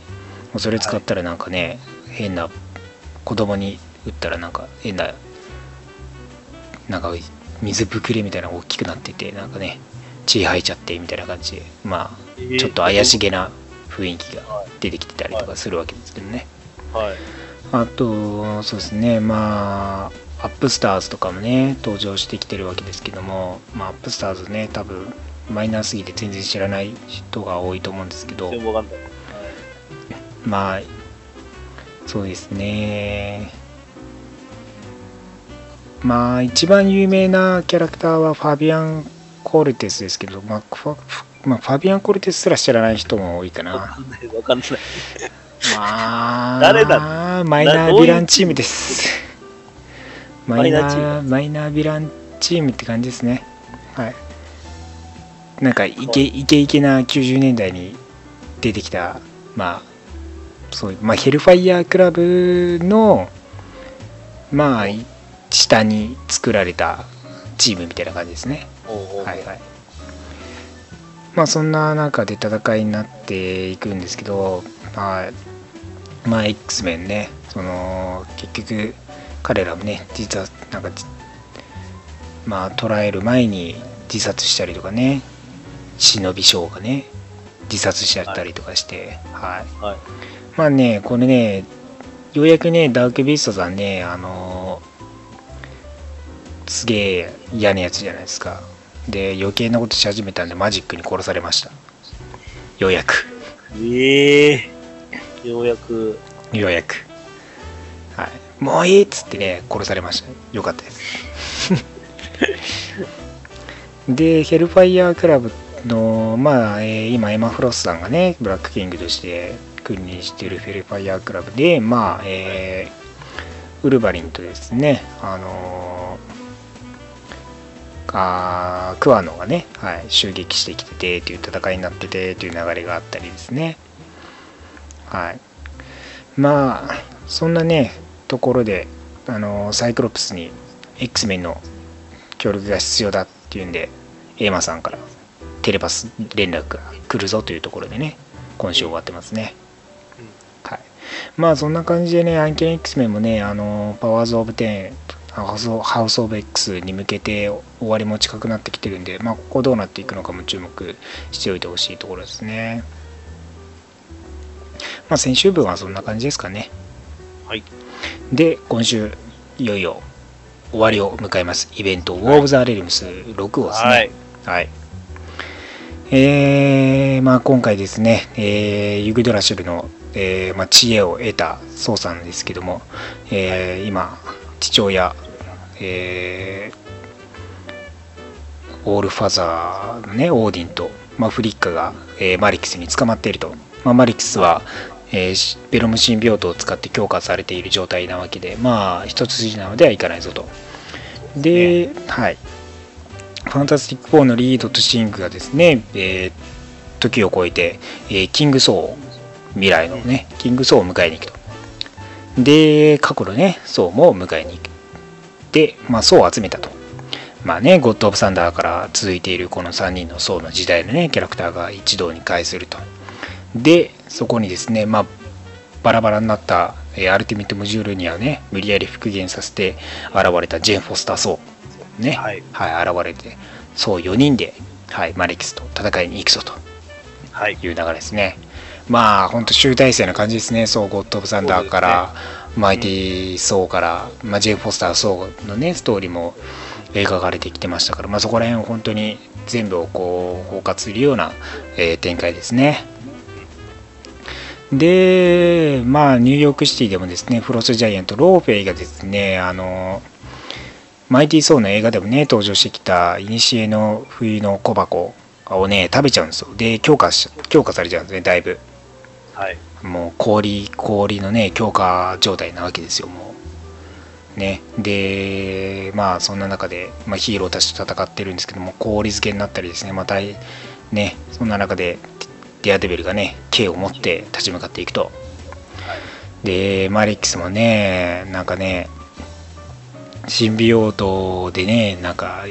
それ使ったらなんかね、変な子供に打ったらなんか変ななんか水ぶくれみたいなのが大きくなっててなんかね血吐いちゃってみたいな感じでまあちょっと怪しげな雰囲気が出てきてたりとかするわけですけどね。はい。あとそうですねまあアップスターズとかもね登場してきてるわけですけどもまあアップスターズね多分マイナーすぎて全然知らない人が多いと思うんですけど。全然わかんない。まあそうですね。まあ一番有名なキャラクターはファビアン・コルテスですけど、まあ、ファまあ、ファビアン・コルテスすら知らない人も多いかわなかんない。わかんない。まあ誰だ？マイナーヴィランチームです。マイナーマイナーヴィランチームって感じですね。はいなんかイケイケイケな90年代に出てきたまあそういうまあヘルファイヤークラブのまあ一下に作られたチームみたいな感じですね。はいはい。まあそんな中で戦いになっていくんですけど、まあ、まあ X メンね、その結局彼らもね、実はなんかじまあ捕らえる前に自殺したりとかね、忍び将がね、自殺しちゃったりとかして、はい。はい。まあね、これね、ようやくね、ダークビーストさんね、あのすげえ嫌なやつじゃないですか。で、余計なことし始めたんで、マジックに殺されました。ようやく。ええようやく、ようやく。はい。もういいっつってね、殺されました。よかったです。で、ヘルファイヤークラブの、まあ、えー今、エマ・フロスさんがね、ブラックキングとして君臨しているヘルファイヤークラブで、まあ、えーウルヴァリンとですね、あのーあクワノがね、はい、襲撃してきててという戦いになっててという流れがあったりですね。はい。まあ、そんなね、ところで、あのサイクロプスに X メンの協力が必要だっていうんで、エマさんからテレパス連絡が来るぞというところでね、今週終わってますね。はい。まあ、そんな感じでね、アンケン X メンもね、あのパワーズ・オブ・テン、ハウスオブ・ X に向けて終わりも近くなってきてるんで、まあ、ここどうなっていくのかも注目しておいてほしいところですね。まあ、先週分はそんな感じですかね。はい。で、今週、いよいよ終わりを迎えます。イベント、ウォー・オブ・ザ・レリムス6号ですね。はい。はい。えー、まあ今回ですね、えーユグドラシュルの、えーまあ、知恵を得たソウさんですけども、えー今、父親、えーオールファザーのね、オーディンと、まあ、フリッカが、えーマリキスに捕まっていると。まあ、マレキスは、えーしヴェノムシンビオートを使って強化されている状態なわけで、まあ、一筋縄ではいかないぞと。で、はい。ファンタスティック4のリードとシングがですね、えー時を超えて、えーキングソー、未来のね、キングソーを迎えに行くと。で、過去のね、ソーも迎えに行く。で、まあ、ソーを集めたと。まあね、ゴッド・オブ・サンダーから続いているこの3人のソーの時代のね、キャラクターが一堂に会すると。で、そこにですね、まあ、バラバラになった、えーアルティミット・ムジュールにはね、無理やり復元させて現れたジェーン・フォスター・ソー。ね、はい。はい、現れて、そう4人で、はい、マリキスと戦いに行くぞとはい。いう流れですね。まあ、本当集大成な感じですね。そう、ゴッド・オブ・サンダーから、マイティ・ソーから、まあ、ジェイ・フォスター・ソーのね、ストーリーも描かれてきてましたから、まあ、そこら辺を本当に全部をこう、包括するような、えー展開ですね。で、まあ、ニューヨークシティでもですね、フロストジャイアント、ローフェイがですね、あの、マイティー・ソーの映画でもね、登場してきた、いにしえの冬の小箱をね、食べちゃうんですよ。で、強化し、強化されちゃうんですね、だいぶ。はい。もう氷、氷のね、強化状態なわけですよ、もう。ね。で、まあ、そんな中で、まあ、ヒーローたちと戦ってるんですけども、氷漬けになったりですね、また、ね、そんな中で、デアデベルがね、剣を持って立ち向かっていくと。で、マリックスもね、なんかね、シンビオートでね、なんか、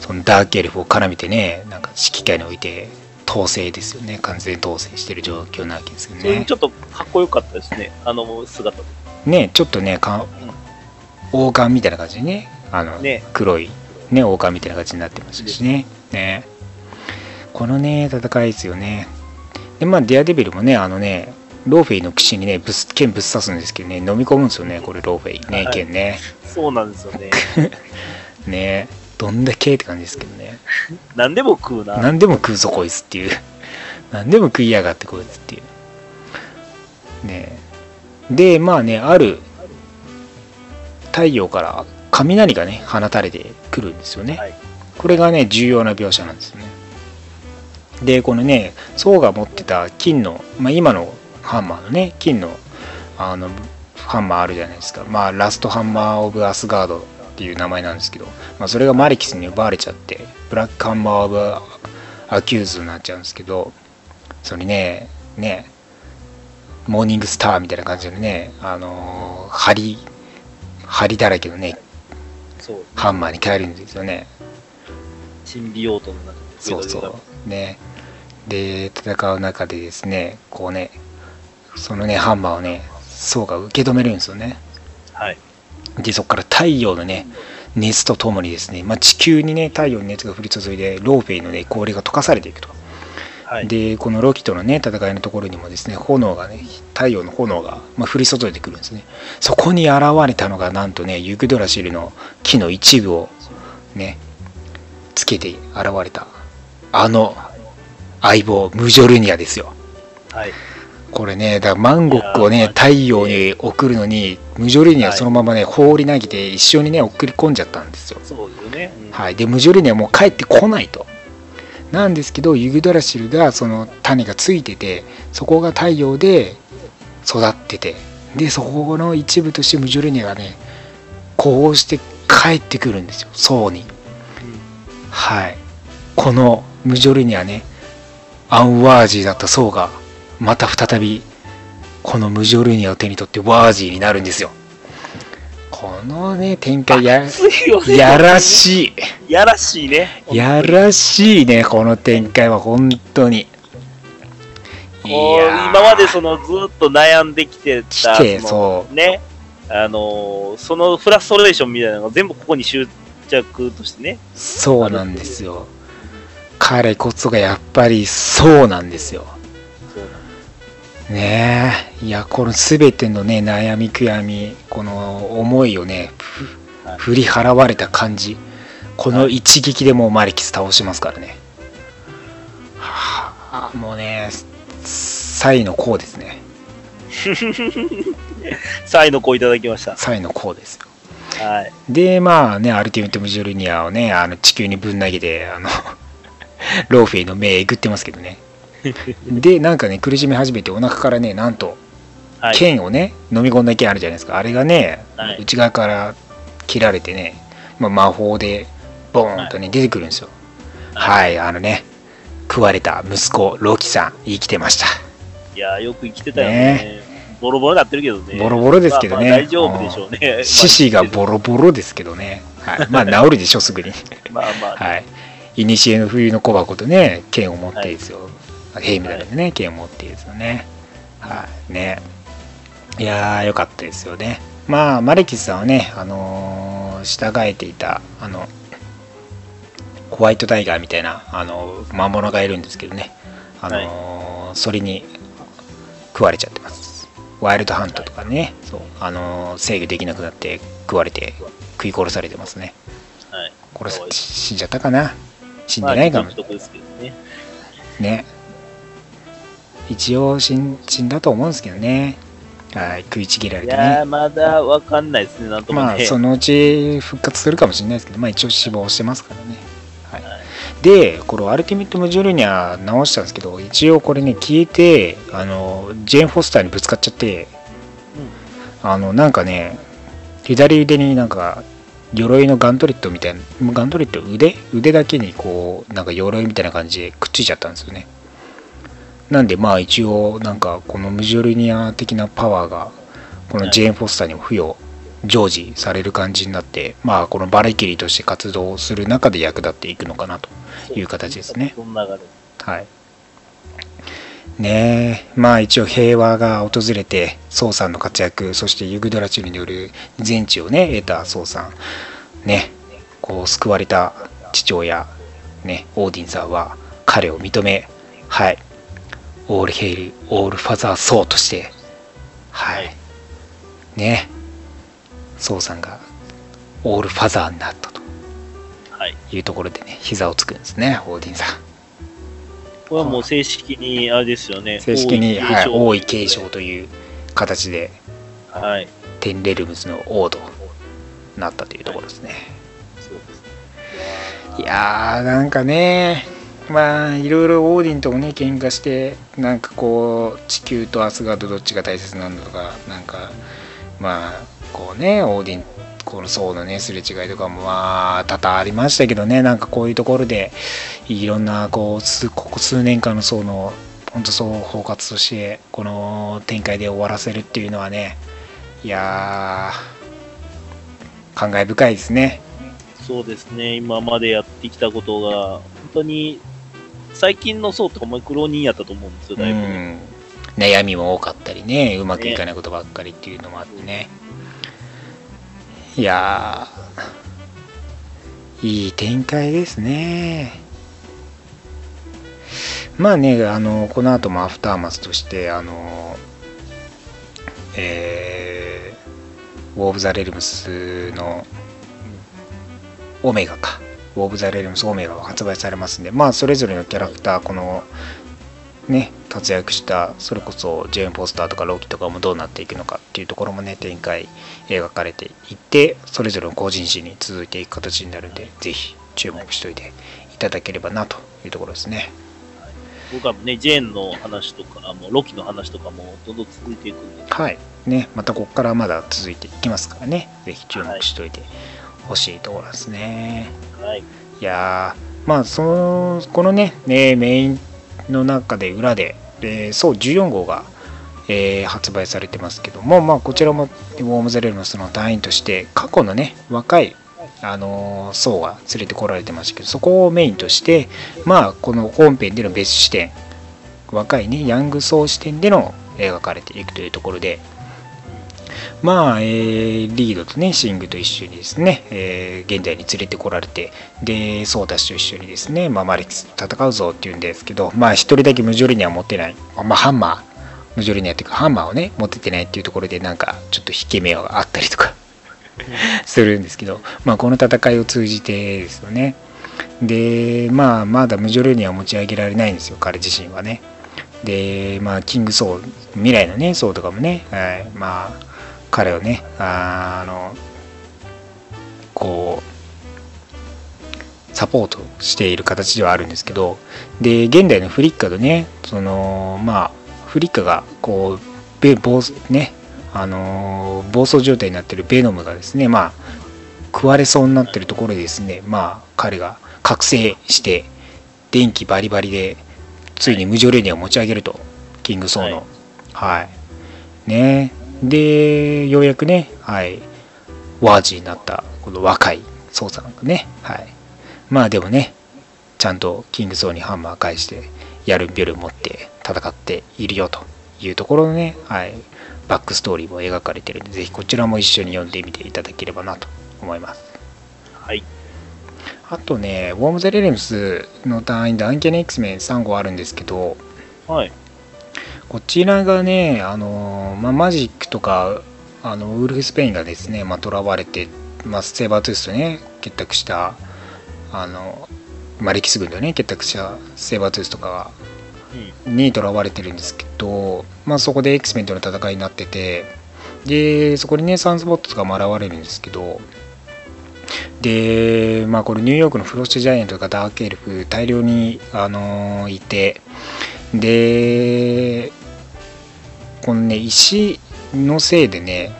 そのダークエルフを絡めてね、なんか指揮官に置いて、統制ですよね。完全統制してる状況なわけですよねち。ょっとかっこよかったですね。あの姿で。ね、ちょっとね、か王冠みたいな感じでね、あの、ね黒い、ね、王冠みたいな感じになってましたしね。ね。このね、戦いですよね。で、まあ、デアデビルもね、あのね、ローフェイの口にね、ぶっ剣ぶっ刺すんですけどね、飲み込むんですよね、これ、ローフェイ。ね、はい剣ね。そうなんですよね。ねどんだけって感じですけどね。何でも食うな。何でも食うぞこいつっていう何でも食いやがってこいつっていうねえでまあねある太陽から雷がね放たれてくるんですよね、はいこれがね重要な描写なんですよねでこのねソーが持ってた金の、まあ、今のハンマーのね金のあのハンマーあるじゃないですかまあラストハンマー・オブ・アスガードっていう名前なんですけど、まあ、それがマレキスに奪われちゃってブラックハンマー・オブ・アキューズになっちゃうんですけどそれねねモーニングスターみたいな感じでねあのー針針だらけのね。ハンマーに変えるんですよねシンビオートの中で。そうそうねで戦う中でですねこうねそのねハンマーをねソウが受け止めるんですよねはい。でそこから太陽のね熱とともにですね、まあ、地球にね太陽の熱が降り注いでローフェイのね氷が溶かされていくとはい。でこのロキとのね戦いのところにもですね炎がね太陽の炎が、まあ、降り注いでくるんですねそこに現れたのがなんとねユグドラシルの木の一部をねつけて現れたあの相棒ムジョルニアですよはい。これねだマンゴックをね太陽に送るのにムジョルニアはそのままね放り投げて一緒にね送り込んじゃったんですよ。そうですよね。うん。はい、でムジョルニアはもう帰ってこないと。なんですけどユグドラシルがその種がついててそこが太陽で育ってて。でそこの一部としてムジョルニアがねこうして帰ってくるんですよ。層に。はい。このムジョルニアねアンワージーだった層がまた再びこのムジョルニアを手に取ってワージーになるんですよ。このね展開ややらしい。やらしいね。やらしいね、この展開は本当に。いこう今までそのずっと悩んできてた、そうね、あのーそのフラストレーションみたいなのが全部ここに執着としてね、そうなんですよ。彼こそがやっぱりそうなんですよ。ねえ。いや、この全てのね、悩み悔やみ、この思いをね、ふはい振り払われた感じ。この一撃でもうマリキス倒しますからね。はあ、もうね、サイのこうですね。サイの子いただきました。サイのこうですよ。はい。でまあねアルティメット・ムジョルニアをねあの地球にぶん投げてあのローフェイの目えぐってますけどねでなんかね苦しみ始めてお腹からねなんとはい。剣をね飲み込んだ剣あるじゃないですか。あれがね、はい。内側から切られてね、まあ、魔法でボーンとね、出てくるんですよ。はい、あのね食われた息子ロキさん生きてました。いやーよく生きてたよね。ね。ボロボロになってるけどね。ボロボロですけどね。まあまあ大丈夫でしょうね。獅子がボロボロですけどね、はい、まあ 治るでしょすぐに。まあまあ、はい。いにしえの冬の小箱とね、剣を持ってですよ。ヘイムダルでね、剣を持ってですよね。はい。ね。いやー、よかったですよね。まあ、マレキスさんはね、あのー従えていた、あの、ホワイトタイガーみたいな、あの、魔物がいるんですけどね。あのーそれに食われちゃってます。ワイルドハントとかね、そう、あのー制御できなくなって食われて、食い殺されてますね。はい。これかわいい死んじゃったかな死んまあ、でないかも、いいとこですけどね。ね一応死ん死んだと思うんですけどね。はい食いちぎられていやまだわかんないですね、なんともね。まあそのうち復活するかもしれないですけどまあ一応死亡してますからね、はい。はい。でこれアルティメット・ムジョルニア直したんですけど一応これね消えてあのジェーン・フォスターにぶつかっちゃって、あのなんかね左腕になんか鎧のガントリットみたいなガントリット腕？腕だけにこうなんか鎧みたいな感じでくっついちゃったんですよねなんでまあ一応なんかこのムジョルニア的なパワーがこのジェーン・フォスターにも付与常時される感じになってまあこのバレキリーとして活動する中で役立っていくのかなという形ですね。はい。ねえまあ一応平和が訪れて宋さんの活躍そしてユグドラチュルによる全知をね得た宋さん。ねこう救われた父親ねオーディンさんは彼を認めはいオールヘイルオールファザーソーとして。はい、はい。ね。宋さんがオールファザーになったと。はい。いうところでね膝をつくんですねオーディンさん。これはもう正式に、あれですよね。正式に、はい、王王位継承という形ではい。テンレルムズの王となったというところですね、そうですい、やーなんかねまあいろいろオーディンともね喧嘩してなんかこう地球とアスガードどっちが大切なんだとかなんかまあこうねオーディンこの層のねすれ違いとかもまあ多々ありましたけどねなんかこういうところでいろんなこう数ここ数年間の層の本当そう包括としてこの展開で終わらせるっていうのはねいやー感慨深いですね。そうですね、今までやってきたことが、本当に、最近の層とかも苦労人やったと思うんですよ、だいぶ。ね。うん悩みも多かったりねうまくいかないことばっかりっていうのもあってね。いやーいい展開ですね。まあねあのこの後もアフターマスとしてあのえー、ウォーブ・ザ・レルムスのオメガかウォーブ・ザ・レルムスオメガが発売されますんでまあそれぞれのキャラクターこのね活躍したそれこそジェーン・ポスターとかローキとかもどうなっていくのかっていうところもね展開描かれていってそれぞれの個人誌に続いていく形になるんでぜひ注目しておいていただければなというところですね。僕はね、ジェーンの話とか、もうロキの話とかもどんどん続いていくんで、はい。ねまたここからまだ続いていきますからね。ぜひ注目しておいてほしいところですね、はい。いやーまあそのこのねねメインの中で裏で、えーそう14号が、えー発売されてますけどもまあこちらもウォーム・ザ・レルのその隊員として過去のね若いあのー層が連れてこられてましたけどそこをメインとしてまあこの本編での別視点若いねヤング層視点での描かれていくというところでまあ、えーリードとね、シングと一緒にですね、えー現代に連れてこられて、で、ソータ氏と一緒にですね、まあ、マリックスと戦うぞっていうんですけど、まあ、一人だけムジョリニア持ってない、あまあ、ハンマー、ムジョリニアっていうか、ハンマーをね、持っててないっていうところで、なんか、ちょっと引け目があったりとかするんですけど、まあ、この戦いを通じてですよね。で、まあ、まだムジョリニアを持ち上げられないんですよ、彼自身はね。で、まあ、キングソー、未来のね、ソーとかもね、はい、まあ、彼をね、あの、こう、サポートしている形ではあるんですけど、で、現代のフリッカとね、その、まあ、フリッカが、こう、べ暴ね、あのー暴走状態になっているベノムがですね、まあ、食われそうになってるところでですね、まあ、彼が覚醒して、電気バリバリで、ついに無常レーニアを持ち上げると、キングソーの。はい。ねで、ようやくね、はい、ワージーになった、この若いソーさんがね、はい。まあでもね、ちゃんとキングソーにハンマー返して、やるビョル持って戦っているよというところのね、はい、バックストーリーも描かれてるんで、ぜひこちらも一緒に読んでみていただければなと思います。はい。あとね、ウォーム・ザ・レレムスの単位でアンケネ X メン3号あるんですけど、はい。こちらがね、あのまあ、マジックとかあのウルフ・スペインがですね、まあ、囚われて、まあ、セーバートゥースとね結託したあの、まあ、歴史軍とね結託したセーバートゥースとかうん。に囚われてるんですけど、まあ、そこで X メンとの戦いになっててでそこにねサンスポットとかも現れるんですけどでまあこれニューヨークのフロストジャイアントとかダークエルフ大量に、あのいてでこのね石のせいでね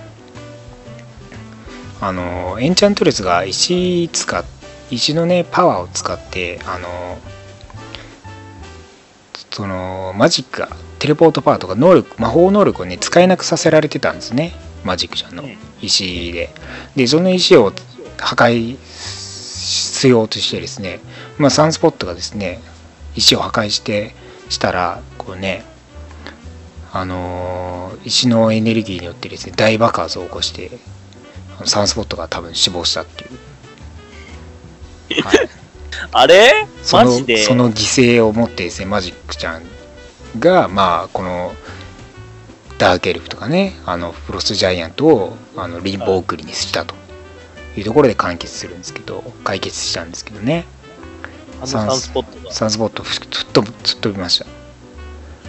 あのエンチャントレスが石使っ石のねパワーを使ってあのそのマジックがテレポートパワーとか能力魔法能力をね使えなくさせられてたんですね。マジックちゃんの。うん。石で。でその石を破壊しようとしてですね、まあ、サンスポットがですね石を破壊してしたらこうねあのー石のエネルギーによってですね大爆発を起こしてサンスポットが多分死亡したっていう、はい、あれ？そのマジで？その犠牲をもってですねマジックちゃんがまあこのダークエルフとかねあのフロストジャイアントをあのリンボー送りにしたと。いうところで完結するんですけど解決したんですけどね。サンスポットが。サンスポットふっと突っ飛びました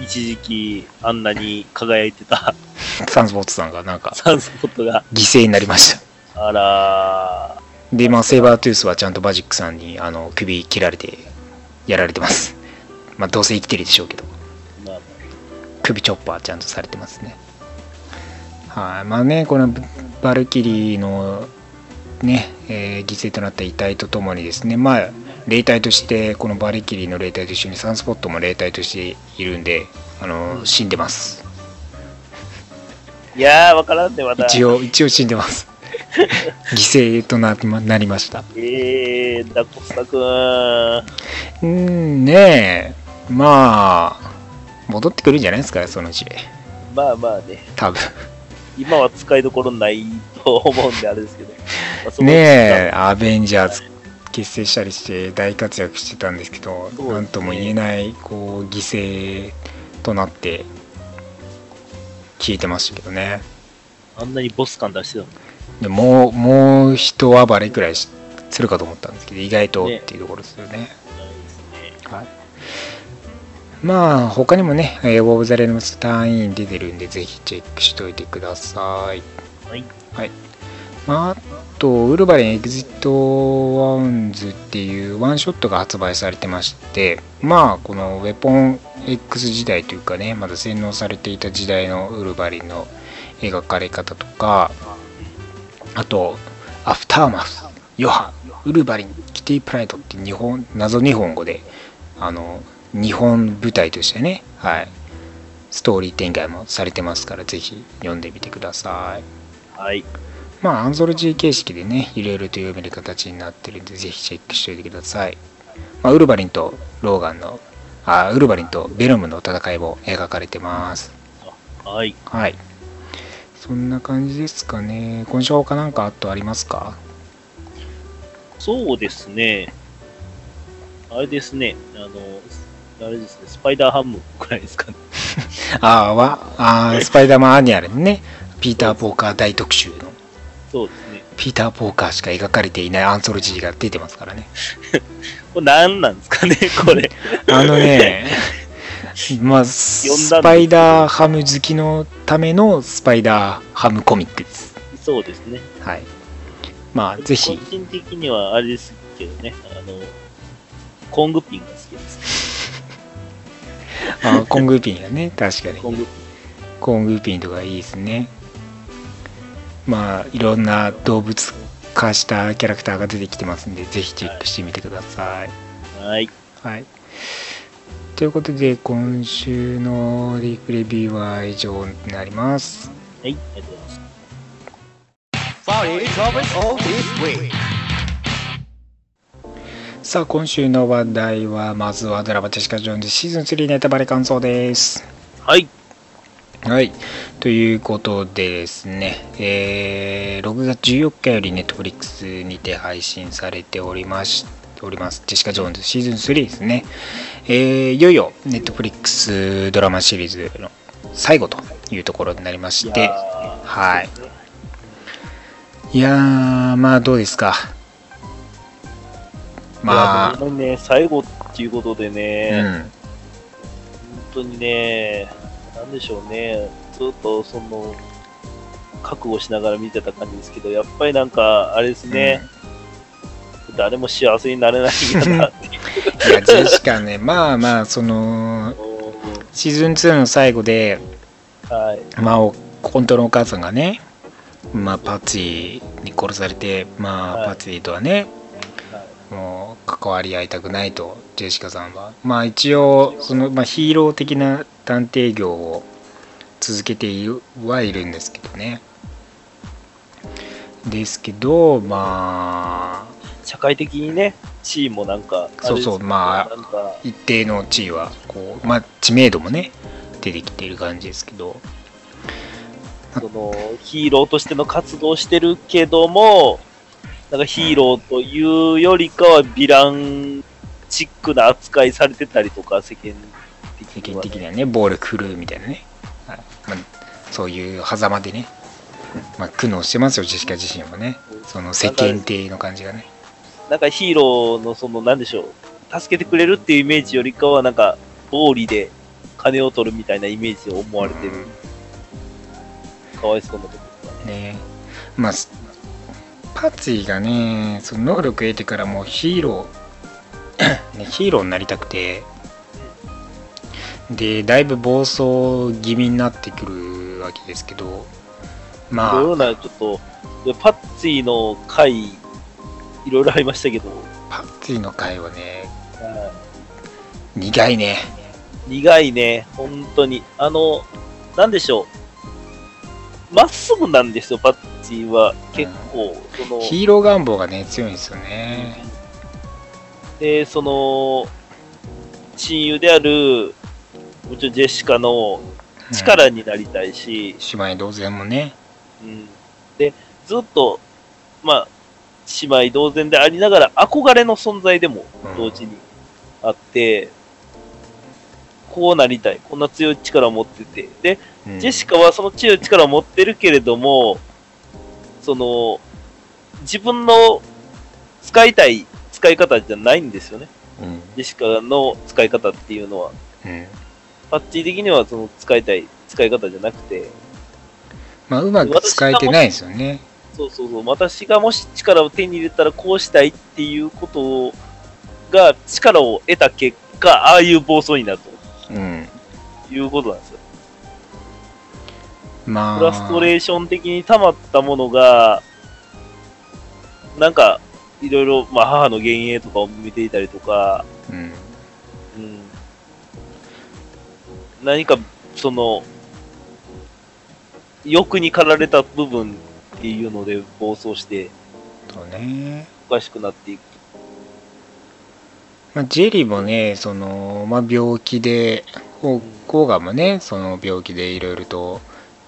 一時期あんなに輝いてた。サンスポットさんがなんかサンスポットが、犠牲になりました。あらでまあセーバートゥースはちゃんとマジックさんにあの首切られてやられてます。まあどうせ生きてるでしょうけど。ー、まあ、首チョッパーちゃんとされてますね。はい。まあねこのバルキリーのね、えー犠牲となった遺体とともにですねまあ霊体としてこのバルキリーの霊体と一緒にサンスポットも霊体としているんであの、うん。死んでます。いやー、わからんね、まだ。一応一応死んでます。犠牲とななりました。えー、ダコスタくん。うんねえ。まあ戻ってくるんじゃないですかそのうち。まあまあね、多分。今は使いどころないと思うんであれですけど。まあねえアベンジャーズ結成したりして大活躍してたんですけどそうですねなんとも言えないこう犠牲となって消えてましたけどねあんなにボス感出してたの？でもうもう一暴れくらいしするかと思ったんですけど意外とねっていうところですよねね。はいまあ他にもね「えーウォーブ・ザ・レムス隊員出てるんでぜひチェックしといてくださいはい。はい。あ、と、ウルヴァリンエグジットワウンズっていうワンショットが発売されてまして、まあ、このウェポン X 時代というかね、まだ洗脳されていた時代のウルヴァリンの描かれ方とか、あと、アフターマス、ヨハ、ウルヴァリン、キティプライドって日本、謎日本語で、あの、日本舞台としてね、はい、ストーリー展開もされてますから、ぜひ読んでみてください。はい。まあ、アンソロジー形式でね、いろいろと読める形になってるんで、ぜひチェックしておいてください。まあ、ウルヴァリンとローガンの、あ、ウルヴァリンとベノムの戦いも描かれてます。はい。はい。そんな感じですかね。今週は他なんかあとありますか？そうですね。あれですね。あの、あれですね。スパイダーハムくらいですかね。ああー、スパイダーマンアニアルにね、ピーター・ポーカー大特集の、そうですね。ピーター・ポーカーしか描かれていないアンソロジーが出てますからね。これ何なんですかね、これ。あのね、まあ、スどパイダーハム好きのためのスパイダーハムコミックです。そうですね。はい。まあ、ぜひ個、人的にはあれですけどね。あの、コングピンが好きです。あコングーピンがね、確かに。コングピン。コングーピンとかいいですね。まあ、いろんな動物化したキャラクターが出てきてますんで、ぜひチェックしてみてください。はい。はい。ということで、今週のリークレビューは以上になります。はい。ありがとうございま.さあ、今週の話題は、まずはドラマテシカ・ジョーンズシーズン3ネタバレ感想です。はい。はい。ということでですね、えー6月14日より Netflix にて配信されておりましおります。ジェシカ・ジョーンズシーズン3ですね。えーいよいよ Netflix ドラマシリーズの最後というところになりまして、はい。いやー、まあどうですか。まいやほんまにね、最後っていうことであ、ね、うん。本当にね、なんでしょうね、ずっとその、覚悟しながら見てた感じですけど、やっぱりなんか、あれですね、誰も幸せになれないんだなっていう。いや、ジェシカね、まあまあ、その、シーズン2の最後で、はい。まあ、お本当のお母さんがね、まあ、パツィに殺されて、まあ、はい。パツィとはね、はいもう関わり合いたくないと、ジェシカさんは。まあ、一応、その、まあ、ヒーロー的な探偵業を続けてはいるんですけどね。ですけど、まあ、社会的にね、地位もなんか、そうそうまあ一定の地位はこう、まあ、知名度もね出てきている感じですけどその、ヒーローとしての活動をしてるけども、なんかヒーローというよりかは、ヴィランチックな扱いされてたりとか、世間世的には、間的にはね暴力振るうみたいなね、はい。まあ、そういう狭間でね、まあ、苦悩してますよジェシカ自身もね。その世間体の感じがね。なんかヒーローのその、なんでしょう、助けてくれるっていうイメージよりかは、なんか、暴利で金を取るみたいなイメージを思われてる、かわいそうなことですかね。ね。まあすパツィがねその能力得てからもうヒーロー ねヒーローになりたくて。でだいぶ暴走気味になってくるわけですけどまあ。いろいろな、ちょっと、でパッツィの回、いろいろありましたけど、パツィの回はねは苦いね。い苦いね、本当に。あの、なんでしょう。まっすぐなんですよ、パッチは。結構、その、ヒーロー願望がね強いんですよねで、その、親友である、もちろんジェシカのうん力になりたいし、姉妹同然もねうんで、ずっと、まあ、姉妹同然でありながら、憧れの存在でも同時にあって、こうなりたい。こんな強い力を持ってて。で、うん。ジェシカはその強い力を持ってるけれども、その、自分の使いたい使い方じゃないんですよね。うん。ジェシカの使い方っていうのは。うん。パッチー的にはその使いたい使い方じゃなくて、まあうまく使えてないですよね。そうそうそう、私がもし力を手に入れたらこうしたいっていうことが力を得た結果、ああいう暴走になるうん。ということなんですよ。まあ。フラストレーション的に溜まったものが、なんか、いろいろ、まあ、母の幻影とかを見ていたりとか、うん。うん、何か、その、欲に駆られた部分っていうので暴走して、そうね。おかしくなっていく。まあ、ジェリーもねその、まあ、病気でココーガンもねその病気でいろいろと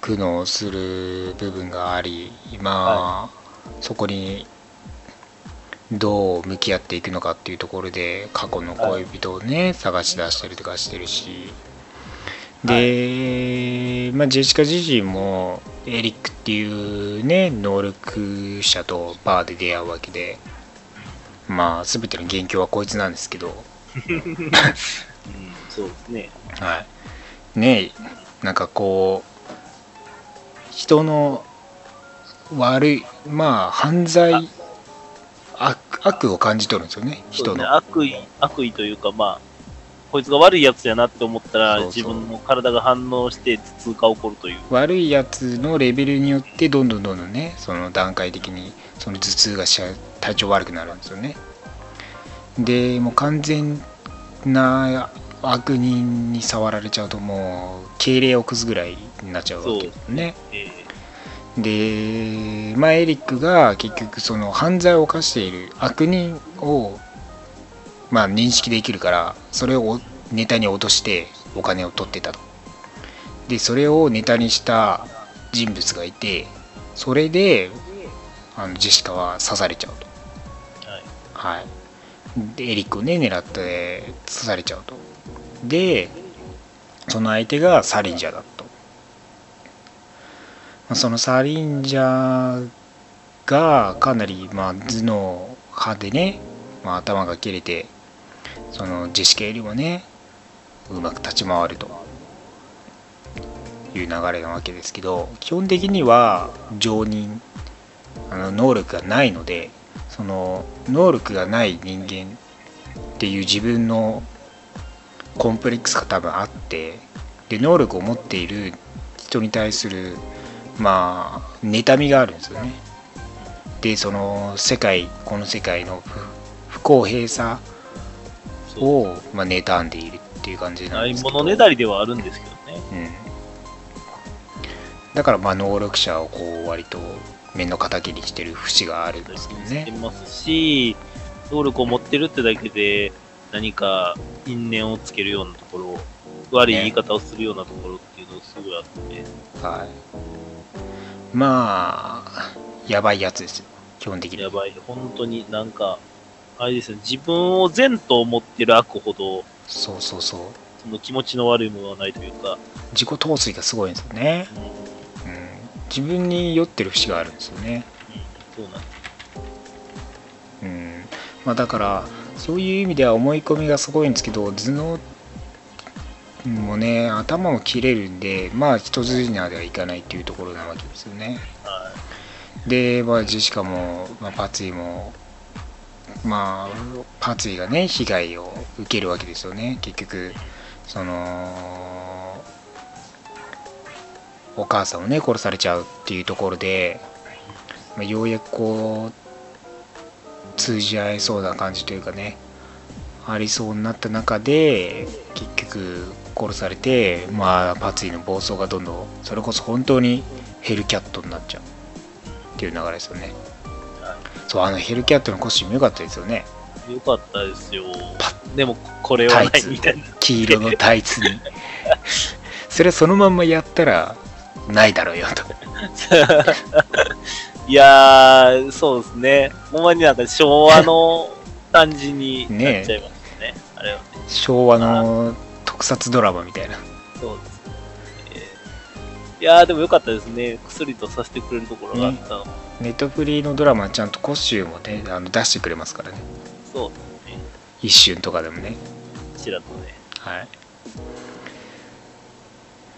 苦悩する部分がありまあ、そこにどう向き合っていくのかっていうところで過去の恋人をね、探し出したりとかしてるし。で、まあ、ジェシカ自身もエリックっていうね能力者とバーで出会うわけでまあ全ての元凶はこいつなんですけど。うん、そうですね。はい。ねなんかこう人の悪いまあ犯罪悪悪を感じ取るんですよね人の。悪意、悪意というか、まあ、こいつが悪いやつやなって思ったら、自分の体が反応して頭痛が起こるという。悪いやつのレベルによってどんどんどんどんねその段階的にその頭痛がしちゃう体調悪くなるんですよね。でもう完全な悪人に触られちゃうともう敬礼を崩すぐらいになっちゃうわけですね。えで、まあ、エリックが結局その犯罪を犯している悪人を、まあ、認識できるからそれをネタに落としてお金を取ってたと。でそれをネタにした人物がいてそれであのジェシカは刺されちゃうと。ーはい。はい。でエリックをね狙って刺されちゃうと。でその相手がサリンジャーだと。まあそのサリンジャーがかなりまあ頭脳派でね、まあ、頭が切れてそのジェシカよりもねうまく立ち回ると。いう流れなわけですけど基本的には常人あの能力がないのでその能力がない人間っていう自分のコンプレックスが多分あってで能力を持っている人に対するまあ妬みがあるんですよね。でその世界この世界の不不公平さ。を、まあ、妬んでいるっていう感じなんですけど。ものねだりではあるんですけどね。うん、だからまあ能力者をこう割と面の敵にしてる節があるんですけどしてねますし、能力を持ってるってだけで、何か因縁をつけるようなところ、悪い言い方をするようなところっていうのがすごいあって、はいまあやばいやつですよ。基本的に。やばい。本当になんか、あれですね、自分を善と思ってる悪ほど、そうそうそう。その気持ちの悪いものはないというか、自己陶酔がすごいんですよね、うん、うん、自分に酔ってる節があるんですよね。そうなんです。うん。まあだからそういう意味では思い込みがすごいんですけど頭脳もね頭も切れるんでまあ一筋縄ではいかないっていうところなわけですよね。はで、まあ、ジェシカも、まあ、パツイもまあパツイがね被害を受けるわけですよね。結局そのお母さんをね殺されちゃうっていうところで、まあ、ようやくこう通じ合えそうな感じというかねありそうになった中で結局殺されてまあパツイの暴走がどんどんそれこそ本当にヘルキャットになっちゃうっていう流れですよねはいそうあのヘルキャットのコスチューム良かったですよねよかったですよパ。でも、これはないみたいな。黄色のタイツに それそのまんまやったらないだろうよと いやー、そうですね。ほんまになんか昭和の感じになっちゃいましたね。あれはね。昭和の特撮ドラマみたいなそうですね。いやー、でもよかったですね。薬とさせてくれるところがあったの。ネットフリーのドラマはちゃんとコスチュームをねあの出してくれますからねそうですね。一瞬とかでもねちらっとね。はい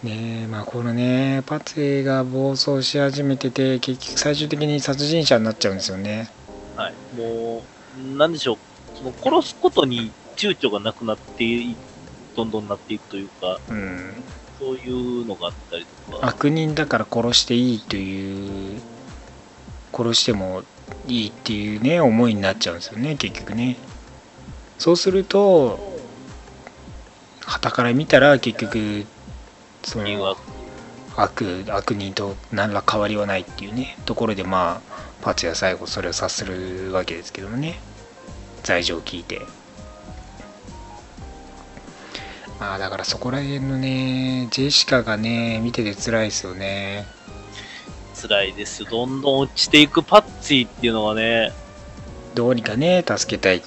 ねえまあこのねパツェが暴走し始めてて結局最終的に殺人者になっちゃうんですよねはい。もう、なんでしょう。その殺すことに躊躇がなくなってい、どんどんなっていくというか、うんそういうのがあったりとか。悪人だから殺していいという殺してもいいっていうね思いになっちゃうんですよね結局ねそうすると傍から見たら結局その悪悪人と何ら変わりはないっていうねところでまあパツや最後それを察するわけですけどもね罪状を聞いてまあだからそこら辺のねジェシカがね見てて辛いですよね。辛いですよ。どんどん落ちていくパッチーっていうのはね、どうにかね助けたい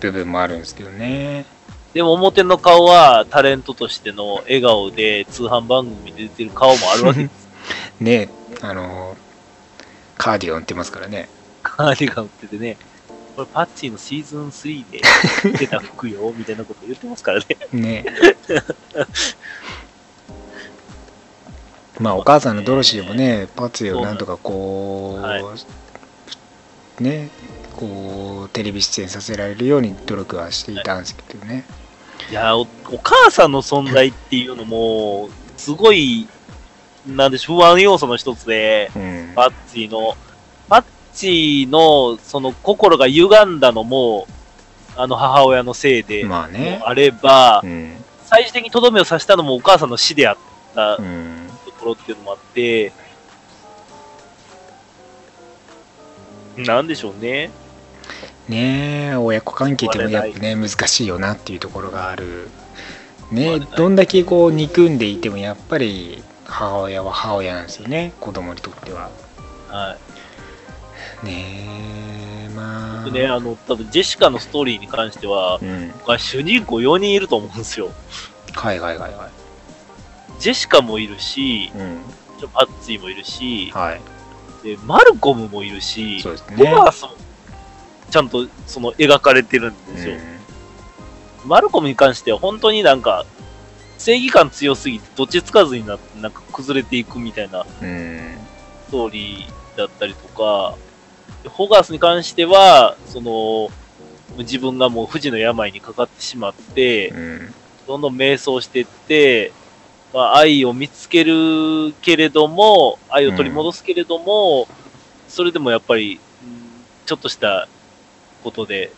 部分もあるんですけどね。でも表の顔はタレントとしての笑顔で通販番組で出てる顔もあるわけです。ねあのカーディガン売ってますからね。カーディガン売っててね、これパッチーのシーズン3で出た服よ、みたいなこと言ってますからね。ね。まあお母さんのドロシーもねパツェをなんとかこう、はい。ねこうテレビ出演させられるように努力はしていたんですけどね、いやお、お母さんの存在っていうのも、すごい、なんでしょう、不安要素の一つで、うん。パッチーの、パッチーの、その心が歪んだのも、あの母親のせいで、まあね。もあればう、ん。最終的にとどめを刺したのもお母さんの死であったうん。ところっていうのもあって、なんでしょうね。ねえ親子関係ってもやっぱね難しいよなっていうところがある。ねどんだけこう憎んでいてもやっぱり母親は母親なんですよね子供にとっては。はい。ねえまあ。でね、あの、多分ジェシカのストーリーに関しては、うん。僕は主人公4人いると思うんですよ。はいはいはいはジェシカもいるし、いうん。パッツィもいるし、はい。でマルコムもいるし、そうですボね。バースもちゃんとその描かれてるんですよ。マルコムに関しては本当になんか、正義感強すぎてどっちつかずになってなんか崩れていくみたいなうん。うんストーリーだったりとか、でホガースに関しては、その、自分がもう不治の病にかかってしまって、うんどんどん迷走していって、まあ、愛を見つけるけれども、愛を取り戻すけれども、それでもやっぱり、うんちょっとしたことで、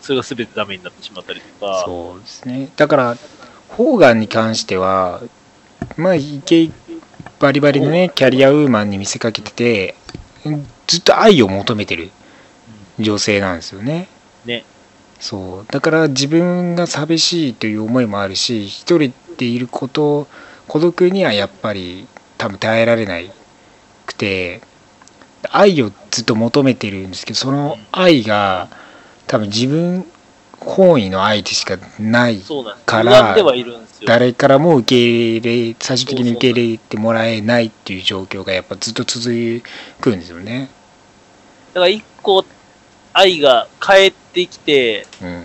それが全てダメになってしまったりとか、そうですね。だからホーガンに関してはまあイケバリバリのねキャリアウーマンに見せかけててずっと愛を求めてる女性なんですよねね。そうだから自分が寂しいという思いもあるし一人でいること孤独にはやっぱり多分耐えられないくて愛をずっと求めてるんですけどその愛が多分自分本位の愛でしかない。から。誰からも受け入れ最終的に受け入れてもらえないっていう状況がやっぱずっと続くんですよね。だから一個、愛が帰ってきて、うん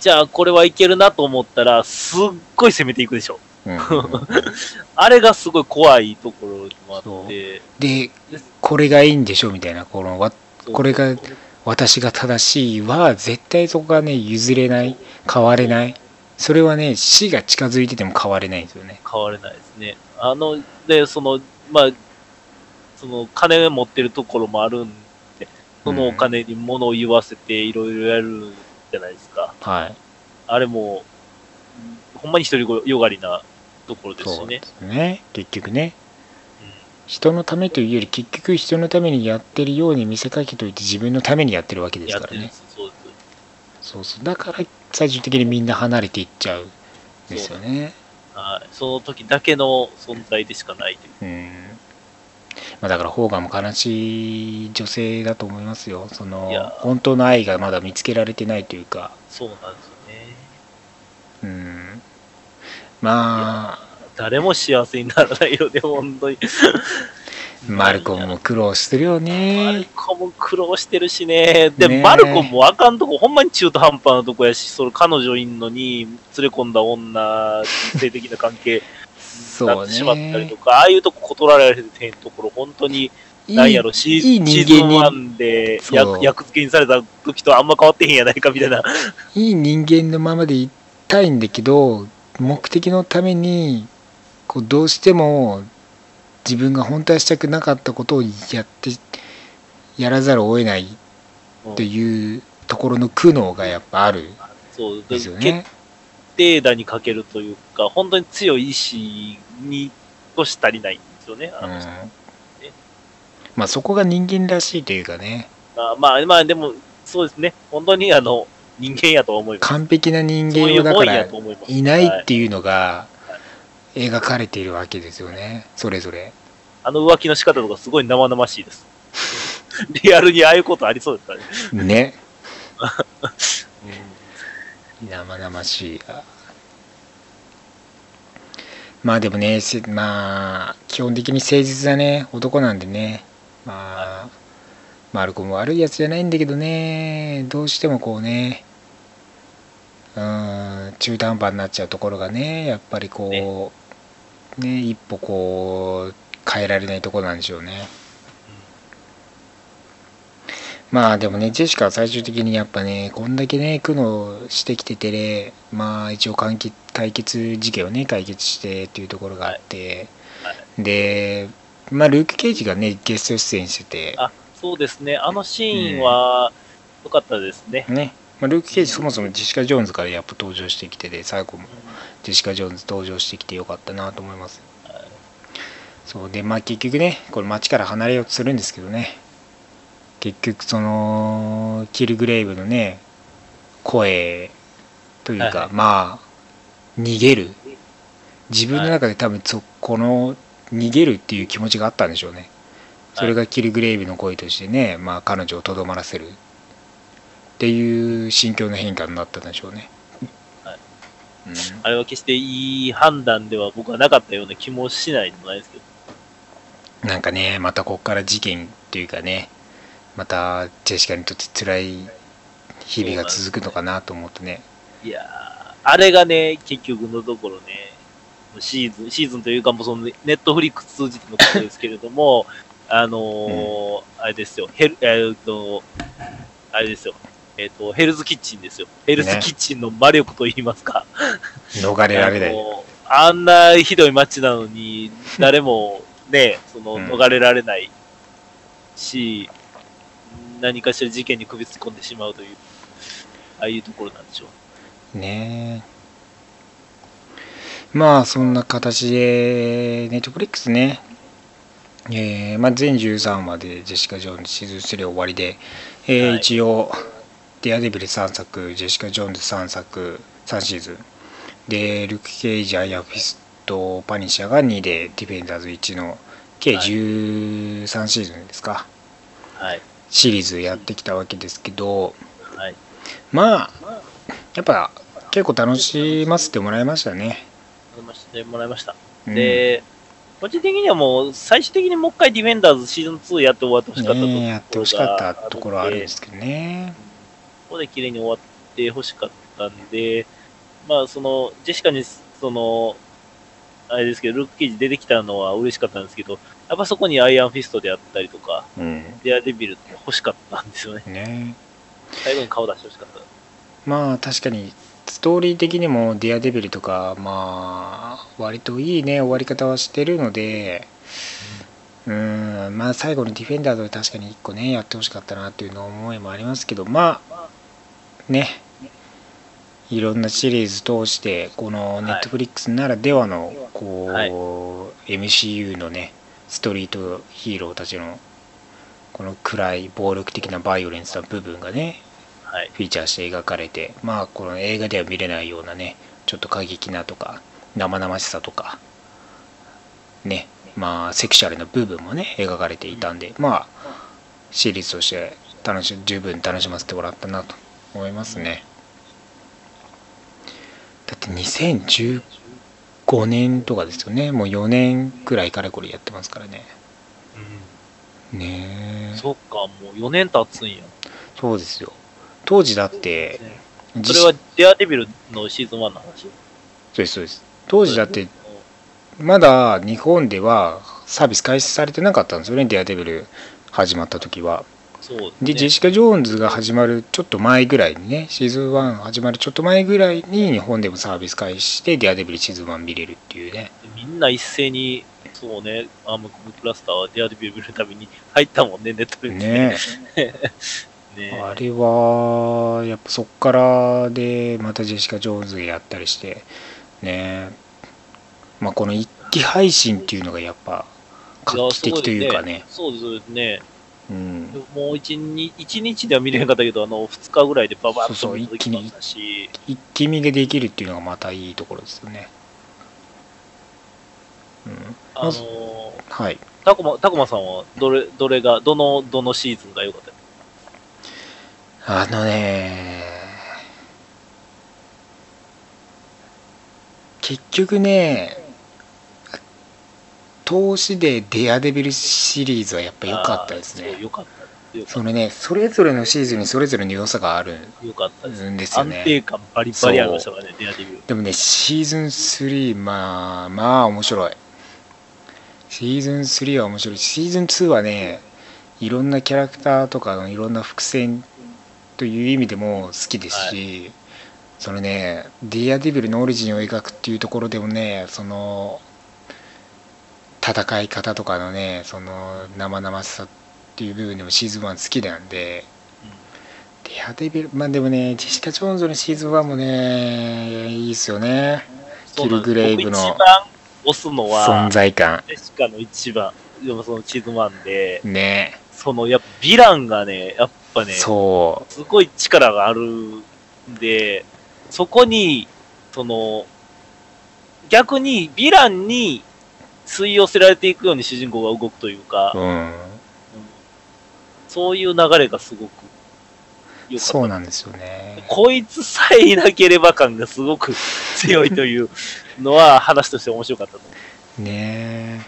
じゃあこれはいけるなと思ったら、すっごい攻めていくでしょ。うん あれがすごい怖いところもあって、でこれがいいんでしょみたいなこのわこれが私が正しいは絶対そこがね譲れない変われないそれはね死が近づいてても変われないんですよね。変われないですね。あの、で、その、まあ、その、金持ってるところもあるんで、そのお金に物を言わせていろいろやるじゃないですか。はいあれも、ほんまに一人よがりなところですしねそうで。すね結局ね。人のためというより結局人のためにやってるように見せかけといて自分のためにやってるわけですからねす。そうです。そうそうだから最終的にみんな離れていっちゃうんですよねはい。その時だけの存在でしかないという。うんまあ、だからホーガンも悲しい女性だと思いますよ。そのいや。本当の愛がまだ見つけられてないというか。そうなんですよね。うん。まあ誰も幸せにならないよね、本当に。マルコムも苦労してるよマルねコム苦労してるしね。で、ねえ。マルコムもあかんとこ、ほんまに中途半端なとこやし、それ彼女いんのに、連れ込んだ女、性的な関係。になそうってしまったりねとか、ああいうとこ断られてへんところ、本当に、なんやろ、シーいいシ人間ーズンに1で役役付けにされた時とあんま変わってへんやないかみたいな。いい人間のままでいたいんだけど目的のためにこうどうしても自分が本当はしたくなかったことをやってやらざるを得ないというところの苦悩がやっぱある。ん。そう、ですよ決ね。定打にかけるというか、本当に強い意志にとし足りないんですよね。あのうんまあそこが人間らしいというかねまあまあ、まあ、でも、そうですね。本当にあの、人間やと思います。完璧な人間をだからいないってう。いうのが描かれているわけですよねそれぞれ。あの浮気の仕方とかすごい生々しいです。リアルにああいうことありそうですからね。ね 生々しい。まあでもねせまあ基本的に誠実なね男なんでね。まあマルコも悪いやつじゃないんだけどね。どうしてもこうね。うん中途半端になっちゃうところがねやっぱりこうね。一歩こう変えられないところなんでしょうねまあでもね、ジェシカは最終的にやっぱね、こんだけね、苦悩してきててね、まあ一応解決解決事件をね、解決してっていうところがあって、はい。で、まあルーク・ケイジがね、ゲスト出演してて、あ、そうですね。あのシーンは、良かったですね。ね、まあ、ルーク・ケイジそもそもジェシカ・ジョーンズからやっぱ登場してきてて、最後もジェシカ・ジョーンズ登場してきてよかったなと思います。そう。で、まあ結局ね、これ街から離れようとするんですけどね、結局その、キルグレイブのね、声というか、はいはいまあ、逃げる。自分の中で多分そ、この逃げるっていう気持ちがあったんでしょうね。それがキルグレイブの声としてね、まあ彼女をとどまらせるっていう心境の変化になったんでしょうね。はいうんあれは決していい判断では僕はなかったような気もしないでもないですけど。なんかね、またここから事件というかね、またジェシカにとって辛い日々が続くのかなと思うとね。いやー、あれがね、結局のところね、シーズン、シーズンというかもうそのネットフリックス通じてのことですけれども、あのーあれですよ、ヘル、えーっと、あれですよ、えーっと、ヘルズキッチンですよ。ヘルズキッチンの魔力と言いますか。逃れられない。あのあんなひどい街なのに、誰もね、その、うん逃れられないし、何かしら事件に首突っ込んでしまうという、ああいうところなんでしょう。ねまあそんな形で、ネットフリックスね、えーまあ、全13話でジェシカ・ジョーンズシーズン3終わりで、えーはい。一応、デアデビル3作、ジェシカ・ジョーンズ3作、3シーズン、で、ルーク・ケイジ、アイアンフィスト、パニッシャーが2で、ディフェンダーズ1の、計はい。13シーズンですか、はい。シリーズやってきたわけですけど、はい。まあ、やっぱ結構楽しませてもらいましたね。もらいました。もらいました。うんで、個人的にはもう、最終的にもう一回ディフェンダーズシーズン2やって終わってほしかったところやってほしかったところはあるんですけどね。ここで綺麗に終わってほしかったんで、まあ、その、ジェシカに、その、あれですけど、ルーク・ケイジ出てきたのは嬉しかったんですけど、やっぱそこにアイアンフィストであったりとか、うん。デアデビルって欲しかったんですよね。ね最後に顔出してほしかった。まあ確かにストーリー的にもデアデビルとかまあ割といいね終わり方はしてるのでうんまあ最後にディフェンダーズで確かに1個ねやってほしかったなっていうの思いもありますけどまあねいろんなシリーズ通してこのネットフリックスならではのこう、はい MCU のねストリートヒーローたちのこの暗い暴力的なバイオレンスな部分がねはい。フィーチャーして描かれてまあこの映画では見れないようなねちょっと過激なとか生々しさとかねまあセクシャルな部分もね描かれていたんでまあシリーズとして楽し十分楽しませてもらったなと思いますね。だって2015年とかですよね。もう4年くらいかれこれやってますからね。ねえ。そっか、もう4年経つんや。そうですよ。当時だってそれはデアデビルのシーズン1の話？そうですそうです。当時だってまだ日本ではサービス開始されてなかったんですよねデアデビル始まった時はでジェシカ・ジョーンズが始まるちょっと前ぐらいにねシーズン1始まるちょっと前ぐらいに日本でもサービス開始してデアデビルシーズン1見れるっていうね。みんな一斉に、そうね、アームコムクラスターはデアデビル見るために入ったもんね、ネットでね。ね。あれはやっぱそっからでまたジェシカ・ジョーンズがやったりしてね。まあこの一気配信っていうのがやっぱ画期的というかね。そうですね。うん。もう一日一日では見れへんかったけど、あの、二日ぐらいでババッそうそうと見届きましたし、一気見ができるっていうのがまたいいところですよね。うん、あのー、はい。タコマ、タコマさんは、どれ、どれが、どの、どのシーズンが良かった？あのね、結局ね、投資でデアデビルシリーズはやっぱ良かったですね。良かった。そのね、それぞれのシーズンにそれぞれの良さがあるた。良かったです。んですよ安ね。定感バリバリありましたからね、デアデビル。でもね、シーズン3、まあ、まあ面白い。シーズン3は面白い。シーズン2はね、いろんなキャラクターとかのいろんな伏線という意味でも好きですし、そのね、ディアデビルのオリジンを描くっていうところでもね、その、戦い方とかのね、その生々しさっていう部分でもシーズン1好きなんで、ディアデビル、まあでもね、ジェシカ・ジョーンズのシーズン1もね、いいですよね。キルグレイブの僕一番押すのは、存在感。ジェシカの一番、でもそのシーズン1で、ね。そのやっぱヴィランがね、やっぱね、そすごい力があるんで、そこに、その、逆にヴィランに吸い寄せられていくように主人公が動くというか、う。うん。うんそういう流れがすごく良かった。そうなんですよね。こいつさえいなければ感がすごく強いというのは話として面白かった。ね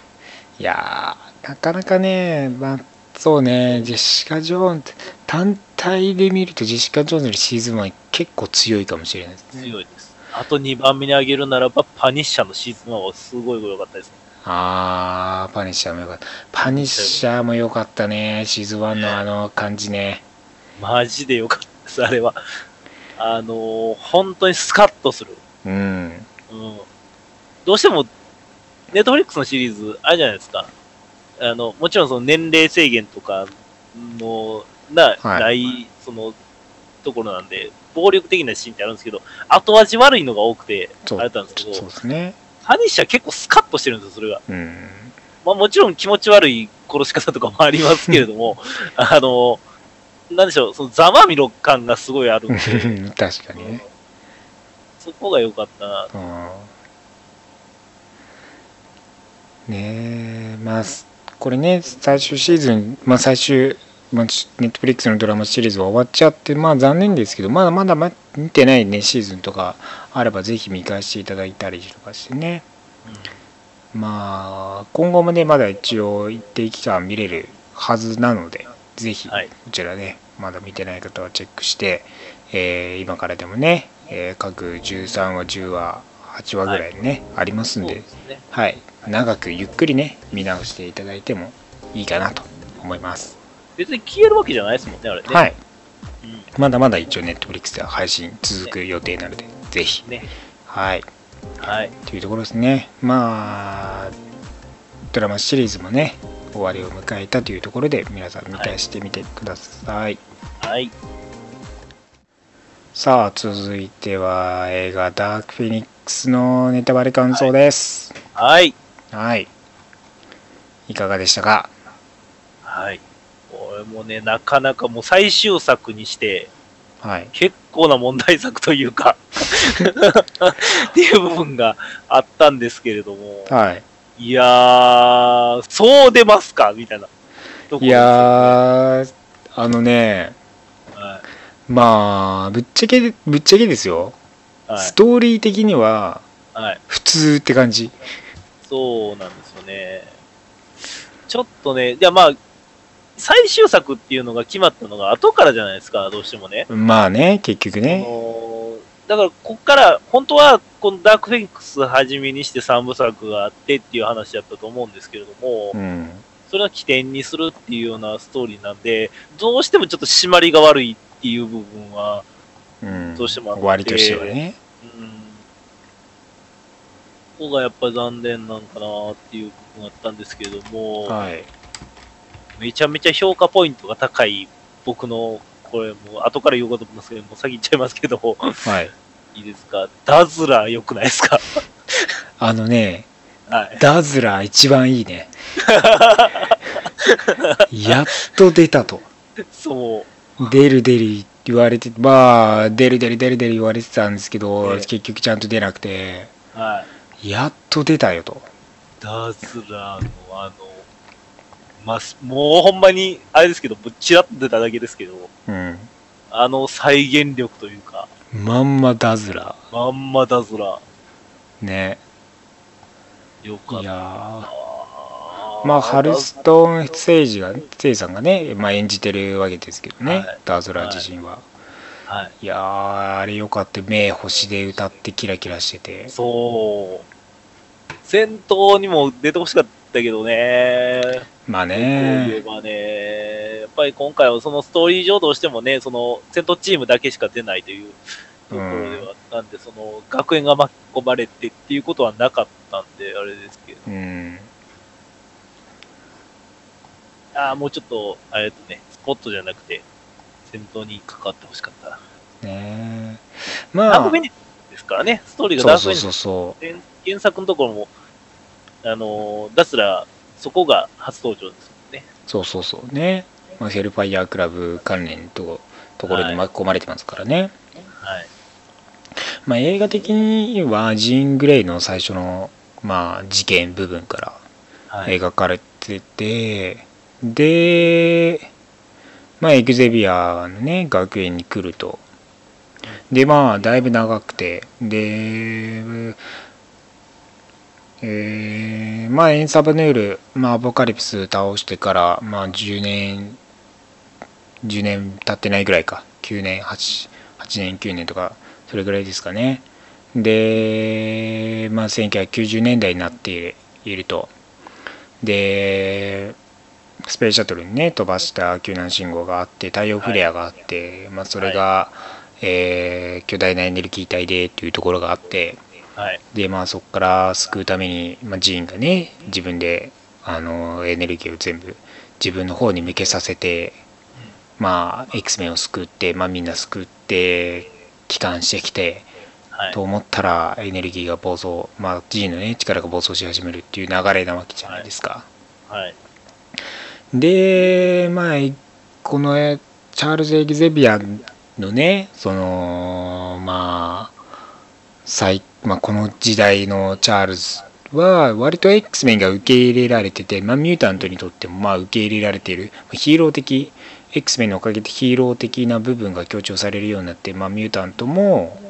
いやー、なかなかね、まあ、そうね、ジェシカ・ジョーンズ、単体で見るとジェシカ・ジョーンズのシーズン1結構強いかもしれないですね。強いです。あと2番目に挙げるならば、パニッシャーのシーズン1はすごい良かったですね。あー、パニッシャーもよかった。パニッシャーもよかったね、シーズン1のあの感じね。マジで良かったです、あれは。あのー本当にスカッとする。うん。うん。どうしても、ネットフリックスのシリーズ、あれじゃないですか。あの、もちろんその年齢制限とかの、な、はいない、その、ところなんで、暴力的なシーンってあるんですけど、後味悪いのが多くて、あれなんですけど、そうですね。ハニッシャー結構スカッとしてるんですよ、それが。うん。まあもちろん気持ち悪い殺し方とかもありますけれども、あの、なんでしょう、そのざまみろ感がすごいあるんで、確かにね。そこが良かったな。うんねえまあすこれね最終シーズン、まあ、最終、まあ、ネットフリックスのドラマシリーズは終わっちゃってまあ残念ですけどまだまだま見てないねシーズンとかあればぜひ見返していただいたりとかしてね。まあ今後もねまだ一応一定期間見れるはずなのでぜひこはい。ちらねまだ見てない方はチェックして、えー今からでもね、えー各13話10話8話ぐらいね、ありますんでね。はい、長くゆっくりね見直していただいてもいいかなと思います。別に消えるわけじゃないですもんね、あれね。はい、うんまだまだ一応ネットフリックスでは配信続く予定なので、ぜひ、ね。はい、はい。というところですね。まあ、ドラマシリーズもね、終わりを迎えたというところで、皆さん見返してみてください。はい。さあ、続いては映画ダークフェニックスのネタバレ感想です。はい。はい。いいかがでしたか？はい。これもね、なかなかもう最終作にして、はい。結構な問題作というか、っていう部分があったんですけれども、はい。いやー、そう出ますか？みたいな。いやー、あのね、はまあ、ぶっちゃけ、ぶっちゃけですよ。い、はいストーリー的にははい。普通って感じ。そうなんですよね。ちょっとね、いやまあ、最終作っていうのが決まったのが後からじゃないですか、どうしてもね。まあね、結局あね。のだから、こっから、本当は、このダークフェニックスはじめにして3部作があってっていう話だったと思うんですけれども、うん。それは起点にするっていうようなストーリーなんで、どうしてもちょっと締まりが悪いっていう部分は、うん。どうしてもあって割としてはね。うん、ここがやっぱ残念なんかなっていう部分があったんですけれども、はい。めちゃめちゃ評価ポイントが高い僕の、これもう後から言おうかと思いますけど、もう先言っちゃいますけど、はい。いいですか？ダズラー良くないですか？あのね、はい。ダズラー一番いいね。やっと出たと。そう。出る出る言われて、まあ、出る出る出る出る言われてたんですけど、ええ結局ちゃんと出なくて、はい。やっと出たよと。ダズラーのあの、まあ、もうほんまに、あれですけど、ぶっちらっと出ただけですけど、うん。あの再現力というか、まんまダズラまんまダズラー。ね。ー。よかった。まあ、ハルストーン・セイジが、セイさんがね、まあ、演じてるわけですけどね、はいダズラー自身は。はい。いやー、あれよかった。目星で歌ってキラキラしてて。そう。戦闘にも出てほしかったけどね。まあこう言えね、ばね、やっぱり今回はそのストーリー上どうしてもね、その戦闘チームだけしか出ないというところではあったんで、その学園が巻き込まれてっていうことはなかったんで、あれですけど、うん。ああ、もうちょっと、あれとね、スポットじゃなくて、戦闘に関わってほしかった。な。ねダまあ。ークフェ、ニックスですからね、ストーリーがダークニッそうそうそう原作のところも、あのー、ダスラそこが初登場ですもんね。う。そうそうそうね。まあ、ヘルファイヤークラブ関連とところに巻き込まれてますからね。はい。まあ、映画的にはジーン・グレイの最初の、まあ、事件部分からはい。描かれてて、で、まあ、エグゼビアのね、学園に来ると。で、まあ、だいぶ長くて、で、えーまあ、エンサバヌール、まあ、アポカリプス倒してから、まあ、10年、10年経ってないぐらいか。9年、8、8年、9年とか、それぐらいですかね。で、まあ、1990年代になっていると。で、スペースシャトルにね、飛ばした救難信号があって、太陽フレアがあって、まあ、それが、えー巨大なエネルギー体でっていうところがあって、はい。で、まあ、そこから救うために、まあ、ジーンがね、自分で、あの、エネルギーを全部自分の方に向けさせて、まあ、X メンを救って、まあ、みんな救って、帰還してきて、はい。と思ったらエネルギーが暴走、まあ、G のね、力が暴走し始めるっていう流れなわけじゃないですか。はい。で、まあ、このえチャールズ・エグゼビアのね、その、まあ、最まあ、この時代のチャールズは、割と X メンが受け入れられてて、まあ、ミュータントにとっても、まあ、受け入れられている、ヒーロー的、X メンのおかげでヒーロー的な部分が強調されるようになって、まあ、ミュータントも、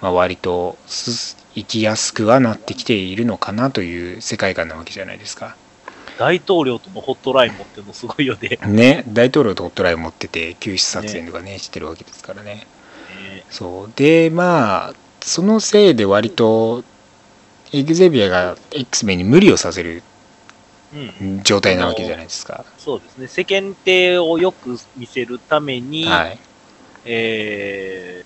まあ、割とす生きやすくはなってきているのかなという世界観なわけじゃないですか。大統領とのホットライン持ってるのすごいよね。ね、大統領とホットラインを持ってて救出作戦とかねしてるわけですからねえそうでまあそのせいで割とエグゼビアが X メンに無理をさせる。状態なわけじゃないですかそうですね。世間体をよく見せるために、はいえ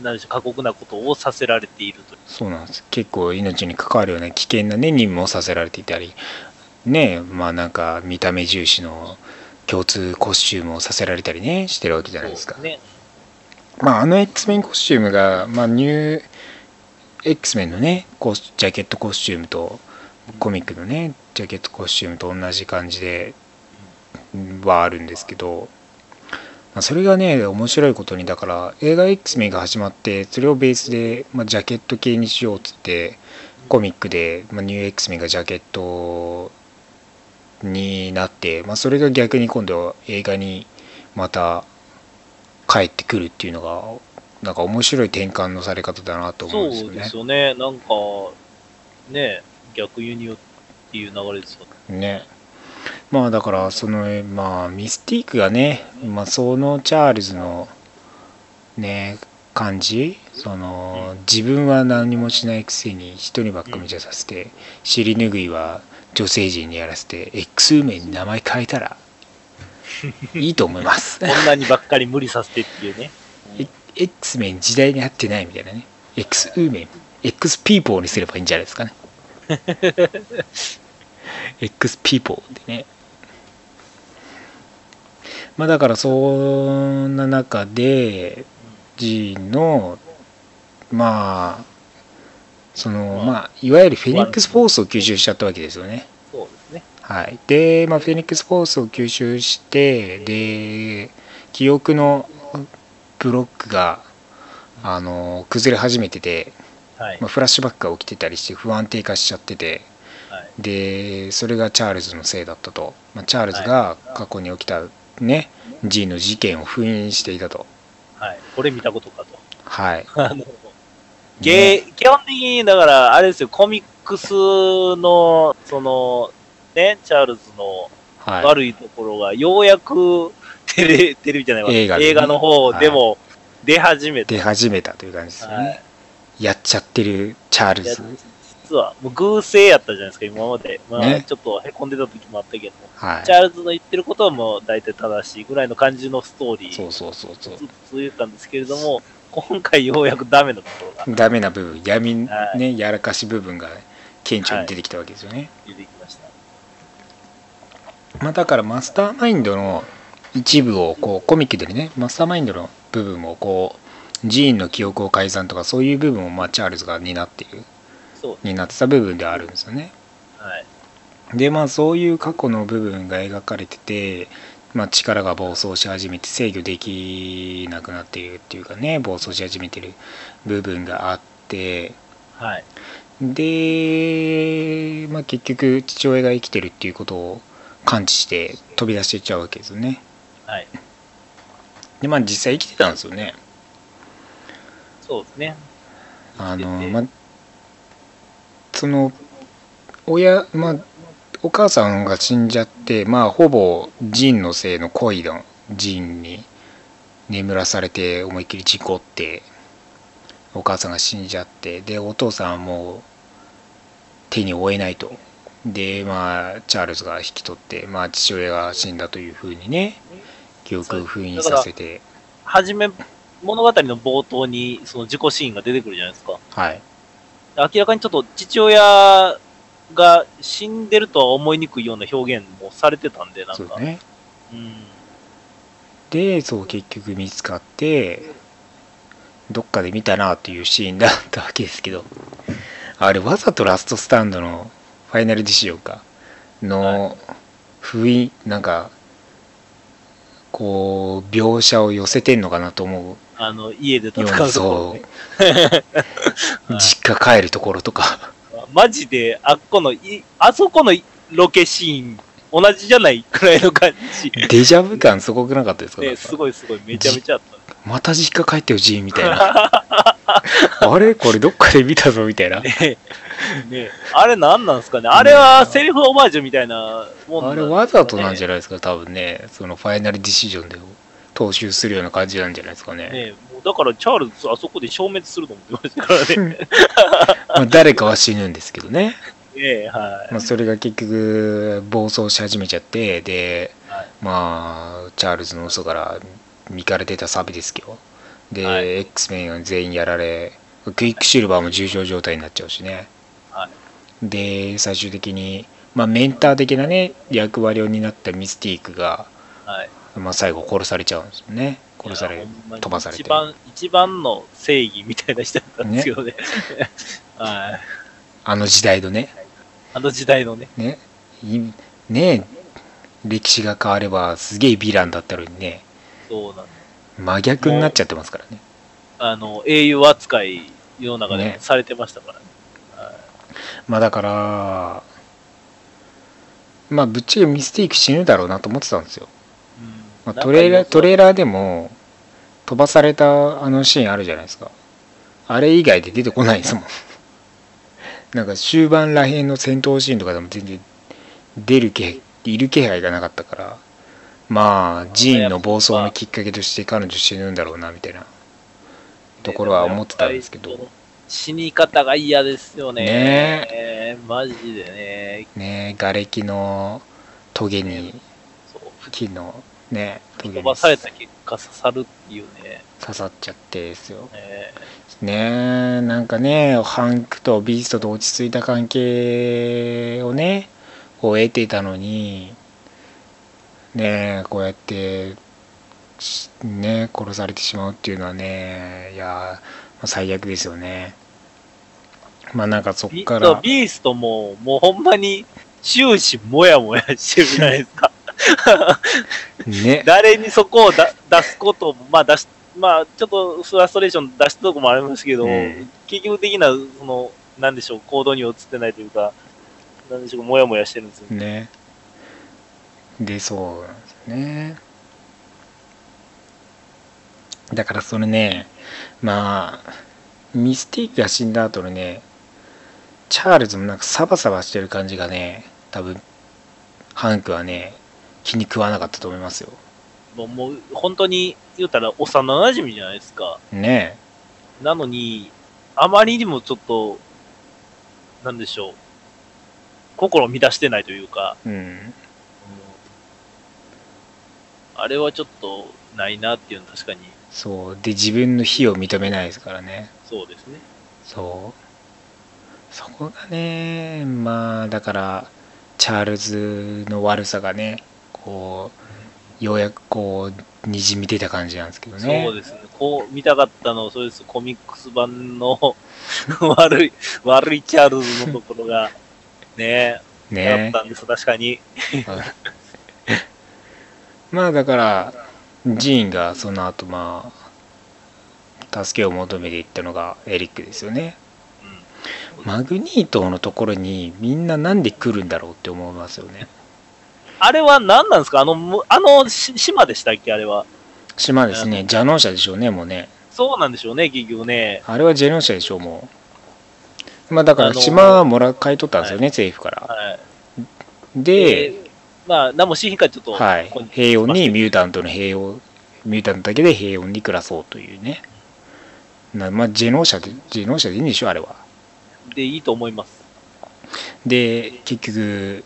ー、なんでしょう、過酷なことをさせられているという。そうなんです結構命に関わるような危険なね任務をさせられていたりねまあなんか見た目重視の共通コスチュームをさせられたりねしてるわけじゃないですかそうね。まあ、あの X メンコスチュームが、まあ、ニュー X メンのねコスジャケットコスチュームと、コミックのねジャケットコスチュームと同じ感じではあるんですけど、まあ、それがね面白いことにだから映画 X メンが始まってそれをベースで、まあ、ジャケット系にしようっつってコミックで、まあ、ニュー X メンがジャケットになって、まあ、それが逆に今度は映画にまた帰ってくるっていうのがなんか面白い転換のされ方だなと思うんですよねそうです。よね。なんか、ね、逆輸入っていう流れですよね。ねまあだからそのまあミスティークがね、まあ、そのチャールズのね感じその自分は何もしないくせに人にばっか無茶させて尻拭いは女性陣にやらせて X 名に名前変えたらいいと思います。女にばっかり無理させてっていうね。X 名時代に合ってないみたいなね。X ウーメン X ピーポーにすればいいんじゃないですかね。X ピーポーでね。まあだからそんな中でジーンのまあそのまあいわゆるフェニックスフォースを吸収しちゃったわけですよね。はい、で、まあ、フェニックスフォースを吸収してで記憶のブロックがあの崩れ始めてて、はいまあ、。フラッシュバックが起きてたりして不安定化しちゃっててはい。でそれがチャールズのせいだったと、まあ、チャールズが過去に起きたね G の事件を封印していたとはい。これ見たことかと。はい あの、ゲー、基本的に、だから、あれですよ、コミックスの、その、ね、チャールズのはい。悪いところが、ようやくテレ、テレビじゃないわ、映画でね。の方でも出始めて、出始めたという感じですよね、はい。やっちゃってるチャールやズ実は、もう偶性やったじゃないですか、今まで。まあ、ね。ちょっと凹んでた時もあったけど。も、はい。チャールズの言ってることはもう大体正しいぐらいの感じのストーリーそうそうそうそう。ずっと言ったんですけれども、今回ようやくダメなところが。ダメな部分闇はい。ねやらかし部分が顕著に出てきたわけですよね、出てきました。まあ、だからマスターマインドの一部をこうコミックでねマスターマインドの部分をこうジーンの記憶を改ざんとかそういう部分をまあチャールズが担っている。担ってた部分ではあるんですよねはい。でまあそういう過去の部分が描かれてて、まあ、力が暴走し始めて制御できなくなっているっていうかね暴走し始めてる部分があってはい。で、まあ、結局父親が生きてるっていうことを感知して飛び出していっちゃうわけですよねはい。でまあ実際生きてたんですよねそうですね。あのまあその親まあお母さんが死んじゃってまあほぼジンのせいの恋のジンに眠らされて思いっきり事故ってお母さんが死んじゃってでお父さんはもう手に負えないとでまあチャールズが引き取ってまあ父親が死んだというふうにね記憶を封印させてはじめ、物語の冒頭にその事故シーンが出てくるじゃないですか。はい明らかにちょっと父親が死んでるとは思いにくいような表現もされてたんで、なんか。そうねうん。でそう結局見つかってどっかで見たなっていうシーンだったわけですけどあれわざとラストスタンドのファイナルディシジョンかの不意なんかこう描写を寄せてんのかなと思あの、家で戦うところそねう実家帰るところとか。マジで、あっこのい、あそこのロケシーン、同じじゃないくらいの感じ。デジャブ感すごくなかったですか？ね、か。すごいすごい、めちゃめちゃあった。また実家帰ってほしいみたいな。あれ？これどっかで見たぞみたいな。ねねあれなんなんすかね？あれはセリフオマージュみたいなもんあれわざとなんじゃゃないですか、多分ね、そのファイナルディシジョンで踏襲するような感じなんじゃないですかね。ねだからチャールズあそこで消滅すると思ってましたからね。まあ誰かは死ぬんですけどね、ええはい。まあ、それが結局暴走し始めちゃって、で、はい。まあ、チャールズの嘘から見かれてたサビですけど、で、はい X メンが全員やられ、クイックシルバーも重症状態になっちゃうしね。はいで、最終的に、まあ、メンター的なね、役割を担ったミスティークが、はい。まあ、最後殺されちゃうんですよね。殺され飛ばされて一番、一番の正義みたいな人だったんですけどね。はい。あの時代のね。あの時代のね。ねいね歴史が変わればすげえヴィランだったのにねそうなん真逆になっちゃってますからね。あの、英雄扱い、世の中でね。もされてましたからね。まあだからまあぶっちゃけミステイク死ぬだろうなと思ってたんですよ、うん。まあ、トレーラートーレーラーでも飛ばされたあのシーンあるじゃないですか。あれ以外で出てこないですもん。なんか終盤らへんの戦闘シーンとかでも全然出る気いる気配がなかったからまあジーンの暴走のきっかけとして彼女死ぬんだろうなみたいなところは思ってたんですけど。死に方が嫌ですよね。ねえーマジでね。ね瓦礫のトゲにそう木のねトゲに飛ばされた結果刺さるっていうね。刺さっちゃってですよえねえなんかねハンクとビーストと落ち着いた関係をねこう得ていたのにねえこうやってしね殺されてしまうっていうのはねいやまあ最悪ですよねまあなんかそっからビーストも、もうほんまに終始もやもやしてるじゃないですか。ね 誰にそこをだ出すことも、まあ出し、まあちょっとフラストレーション出したとこもありますけど、うん結局的な、その、なんでしょう、行動には映ってないというか、なんでしょう、もやもやしてるんですよね。ねでそうなんですよね。だからそれねまあミスティークが死んだ後のねチャールズもなんかサバサバしてる感じがね多分ハンクはね気に食わなかったと思いますよ。もうもう本当に言うたら幼馴染じゃないですか。ね。なのに、あまりにもちょっと、なんでしょう、心を乱してないというか、うんうんあれはちょっとないなっていうのは確かにそうで自分の非を認めないですからねそうですね。そうそこがねまあだからチャールズの悪さがねこうようやくこうにじみ出た感じなんですけどねそうですね。こう見たかったのは、そうです。コミックス版の 悪い、悪いチャールズのところが、ね、だ ねったんです、確かに。まあだからジーンがその後まあ助けを求めていったのがエリックですよね。うん。マグニートのところにみんななんで来るんだろうって思いますよね。あれは何なんですか？あの、むあのし島でしたっけ？あれは。島ですね。ジャノー社でしょうねもうね。そうなんでしょうね、結局ね。あれはジェノー社でしょうもう。まあだから島はもら買い取ったんですよね、政府から。はい。で、まあ、何もしひんかちょっと、はい。平穏にミュータントの平穏ミュータントだけで平穏に暮らそうというね。なまあジェノー社でジェノー社でいいんでしょあれは。でいいと思います。で結局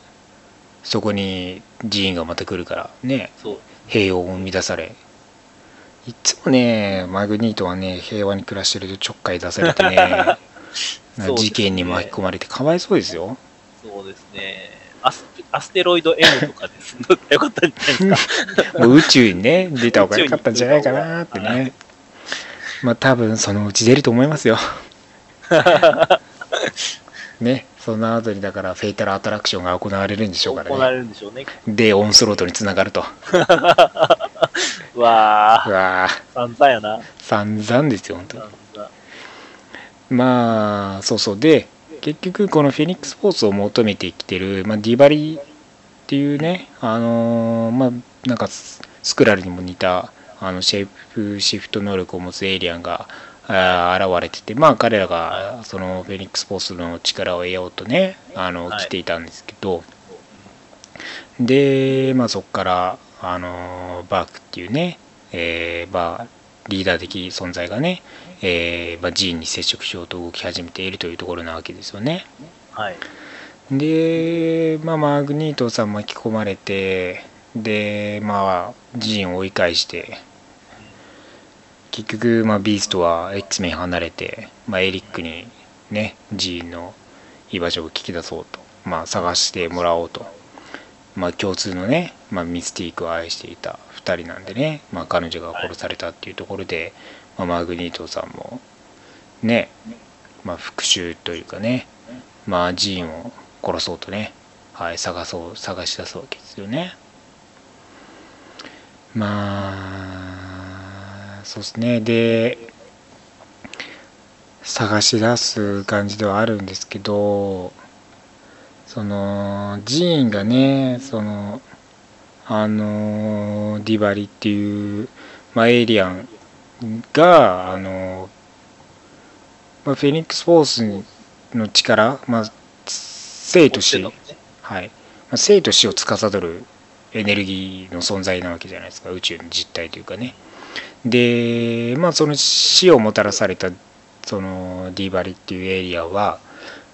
そこにジーンがまた来るからね。平穏を生み出され。いつもねマグニートはね平和に暮らしてるとちょっかい出されてね。ね。事件に巻き込まれてかわいそうですよ。そうですね。アスアステロイド M とかです。乗ったらよかったんじゃないですか？もう宇宙にね出た方が良かったんじゃないかなってねまあ多分そのうち出ると思いますよ ねその後にだからフェイタルアトラクションが行われるんでしょうか行わらねれるんでしょうね。でオンスロートにつながるとう わうわー、散々やな。散々ですよ本当にまあそうそうで結局このフェニックスフォースを求めてきてる、まあ、ディバリっていうねあのーまあなんかススクラルにも似たあのシェイプシフト能力を持つエイリアンが現れててまあ彼らがそのフェニックスフォースの力を得ようとねあのはい。来ていたんですけど、でまあそこからあのバークっていうね、えーまあリーダー的存在がね、えーまあ、ジーンに接触しようと動き始めているというところなわけですよね。はい。で、まあ、マグニートさん巻き込まれてでまあジーンを追い返して結局、まあ、ビーストは X メン離れて、まあ、エリックにねジーンの居場所を聞き出そうと、まあ、探してもらおうと、まあ、共通のね、まあ、ミスティークを愛していた2人なんでね、まあ、彼女が殺されたっていうところで、まあ、マグニートさんもね、まあ、復讐というかねまあ、ジーンを殺そうとね、はい、探そう探し出すわけですよね。まあそうですね。で探し出す感じではあるんですけどそのジーンがねそのあのディバリっていう、まあ、エイリアンがあの、まあ、フェニックス・フォースの力、まあ、生と死、はい。まあ、生と死を司るエネルギーの存在なわけじゃないですか。宇宙の実態というかね。でまあその死をもたらされたそのディーバリっていうエリアは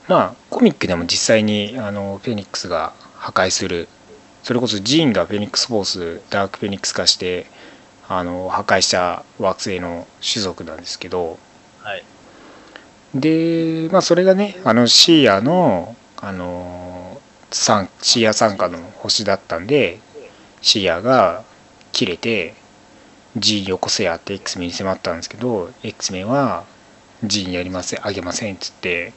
まあコミックでも実際にあのフェニックスが破壊する。それこそジーンがフェニックスフォースダークフェニックス化してあの破壊した惑星の種族なんですけどはい。でまあそれがねあのシーアのあの参シーア参加の星だったんでシーアが切れて G よこせやって X メンに迫ったんですけど X メンは G にやりませんあげませんっつって。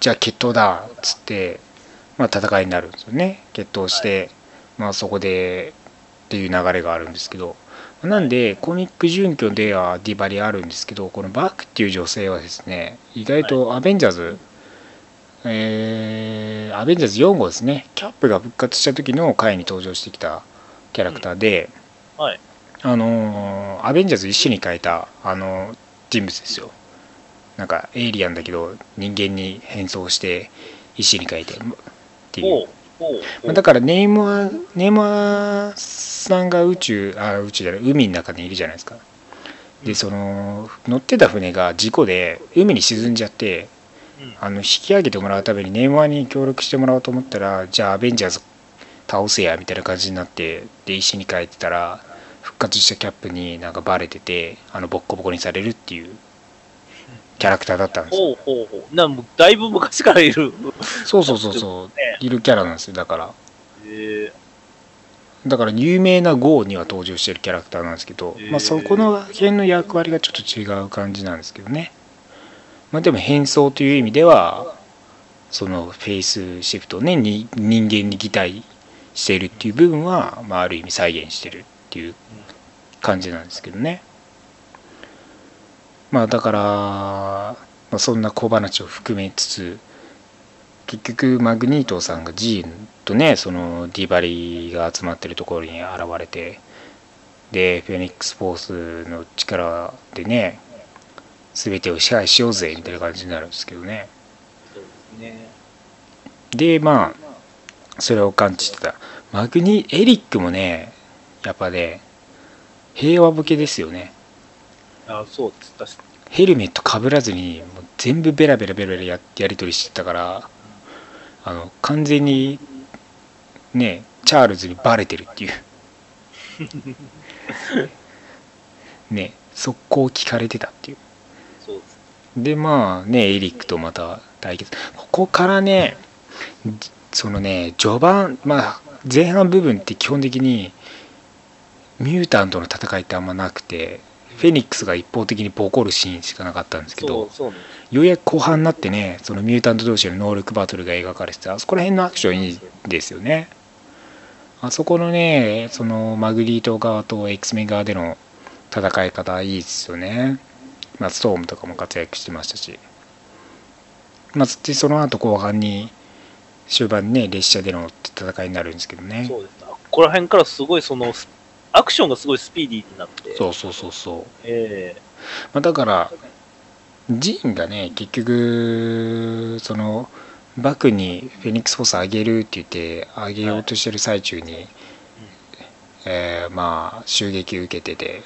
じゃあ決闘だっつって、まあ、戦いになるんですよね決闘して、まあ、そこでっていう流れがあるんですけどなんでコミック準拠ではディバリあるんですけどこのバークっていう女性はですね意外とアベンジャーズ、えーアベンジャーズ4号ですねキャップが復活した時の回に登場してきたキャラクターで、はい。あのーアベンジャーズ一種に変えたあの人物ですよなんかエイリアンだけど人間に変装して石に変えてっていう。まあだからネイモアネイモアさんが宇宙あ宇宙じゃない海の中にいるじゃないですか。でその乗ってた船が事故で海に沈んじゃってうん。あの引き上げてもらうためにネイモアに協力してもらおうと思ったらじゃあアベンジャーズ倒せやみたいな感じになってで石に変えてたら復活したキャップになんかバレててあのボッコボコにされるっていうキャラクターだったんですよ。ほうほうほう。な、もうだいぶ昔からいる。そうそうそうそう。ね。いるキャラなんですよだから。えだから有名な GO には登場してるキャラクターなんですけど、へー。まあ、そこの辺の役割がちょっと違う感じなんですけどね、まあ、でも変装という意味ではそのフェイスシフトをねに人間に擬態しているっていう部分は、まあ、ある意味再現してるっていう感じなんですけどねまあだから、まあ、そんな小話を含めつつ結局マグニートさんが G とねそのディバリが集まってるところに現れてでフェニックス・フォースの力でね全てを支配しようぜみたいな感じになるんですけどねで。まあそれを感知してたマグニエリックもねやっぱね平和ボケですよねあ、そうです。確かヘルメットかぶらずにもう全部ベラベラベラベラややり取りしてたからあの完全にねチャールズにバレてるっていう。ね速攻聞かれてたっていう。でまあねエリックとまた対決。ここからねじそのね序盤まあ前半部分って基本的にミュータントの戦いってあんまなくてフェニックスが一方的にボコるシーンしかなかったんですけど。ようやく後半になってねそのミュータント同士の能力バトルが描かれててあそこら辺のアクションいいですよね。あそこのねそのマグリート側と X メン側での戦い方いいですよね。まあストームとかも活躍してましたし。まあでその後後半に終盤にね列車での戦いになるんですけどね。そうです。ここら辺からすごいその、スアクションがすごいスピーディーになって。そうそうそうそう。えまあ、だからジーンがね結局そのバクにフェニックスフォースあげるって言ってあげようとしてる最中に、えーまあ襲撃受けてて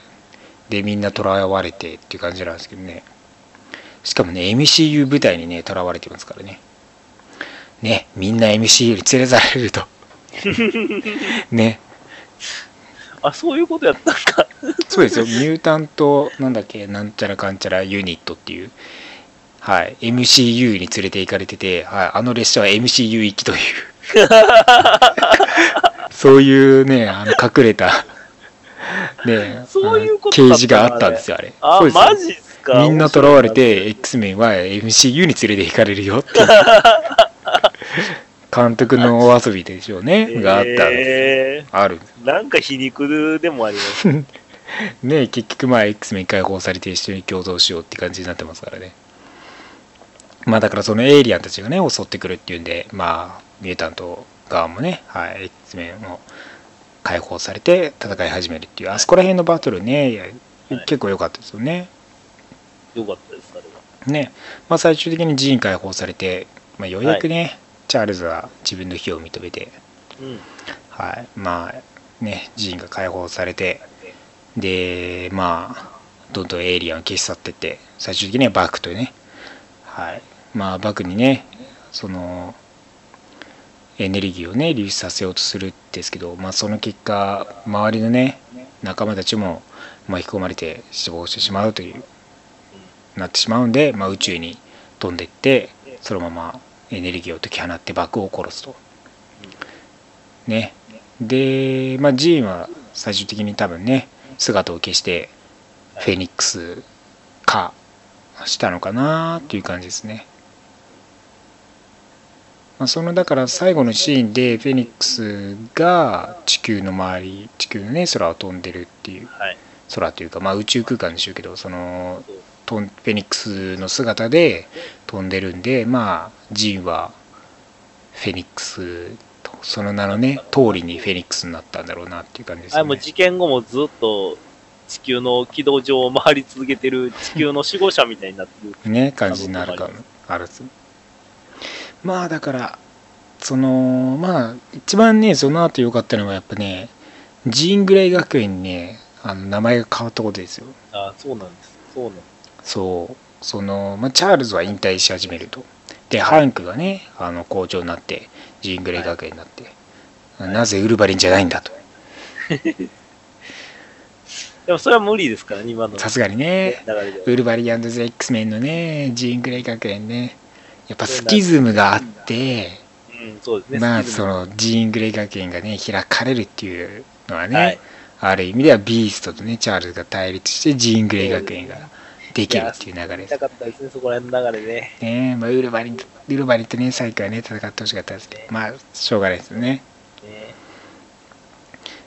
でみんな囚われてっていう感じなんですけどね。しかもね MCU 部隊にね囚われてますからね。ねみんな MCU に連れ去られると。ね。ーあ、そういうことやったんか。そうですよ、ミュータント、なんだっけ、なんちゃらかんちゃらユニットっていう、はい、MCU に連れて行かれてて、はい、あの列車は MCU 行きという、そういうね、あの隠れた、ね、そういうこと掲示があったんですよ、あれ。あマジっすか？みんな囚われて、X メンは MCU に連れて行かれるよっていう。監督のお遊びでしょうね、があったんです。えある。ー、なんか皮肉でもあります。ね結局まあ X メン解放されて一緒に共存しようって感じになってますからね。まあだからそのエイリアンたちがね襲ってくるっていうんでまあミュータント側もね、はい、X メンを解放されて戦い始めるっていうあそこら辺のバトルねはい。結構良かったですよね。よかったです、あれは。ね。まあ最終的にジーン解放されて、まあ、ようやくね、チャールズは自分の非を認めてうん。はい、まあねジーンが解放されてでまあどんどんエイリアンを消し去ってって最終的にはバクとねはいまあバクにねそのエネルギーをね流出させようとするんですけど、まあ、その結果周りのね仲間たちも巻き込まれて死亡してしまうというなってしまうんで、まあ、宇宙に飛んでってそのままエネルギーを解き放ってバクを殺すと。ねで、まあ、ジーンは最終的に多分ね姿を消してフェニックス化したのかなっていう感じですね。まあ、そのだから最後のシーンでフェニックスが地球の周り地球のね空を飛んでるっていうはい。空というか、まあ、宇宙空間でしょうけどそのフェニックスの姿で飛んでるんでまあジンはフェニックスとその名のね通りにフェニックスになったんだろうなっていう感じですよね。も事件後もずっと地球の軌道上を回り続けてる地球の守護者みたいになってる。ね感じになるかもあるつまあだからそのまあ一番ねその後良かったのはやっぱねジーン・グレイ学園にねあの名前が変わったことですよ。あそうなんです。そうなんです。そうその、まあ、チャールズは引退し始めるとでハンクがねあの校長になってジーングレイ学園になって、なぜウルヴァリンじゃないんだと でもそれは無理ですからね、今のさすがにね。ウルヴァリンザ・ X メンのねジーングレイ学園ねやっぱスキズムがあって。まあそのジーングレイ学園がね開かれるっていうのはね、はいある意味ではビーストとねチャールズが対立してジーングレイ学園ができるっていう流れです。かったですね、そこら辺の流れね。ねまあ、ウルヴァリンとウルヴァリンとね最後はね戦ってほしかったですけどまあしょうがないですよね。ね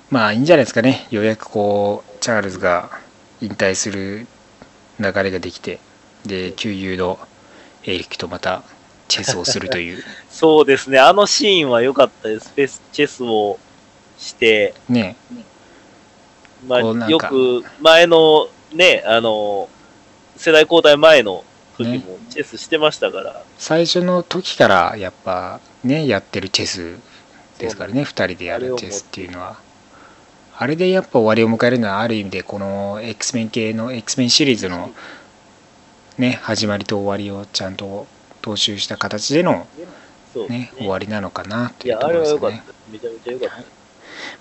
まあいいんじゃないですかね。ようやくこうチャールズが引退する流れができてで旧友のエリックとまたチェスをするという。そうですね、あのシーンは良かったです。フェスチェスをして、ねまあ、よく前のね、あの、世代交代前の時ねもチェスしてましたから、最初の時からやっぱねやってるチェスですからね2人でやるチェスっていうのはあれでやっぱ終わりを迎えるのはある意味でこの X メン系の X メンシリーズのね始まりと終わりをちゃんと踏襲した形でのそうね終わりなのかなといや、いうとあれは良かったころですよね。。めちゃめちゃ良かった。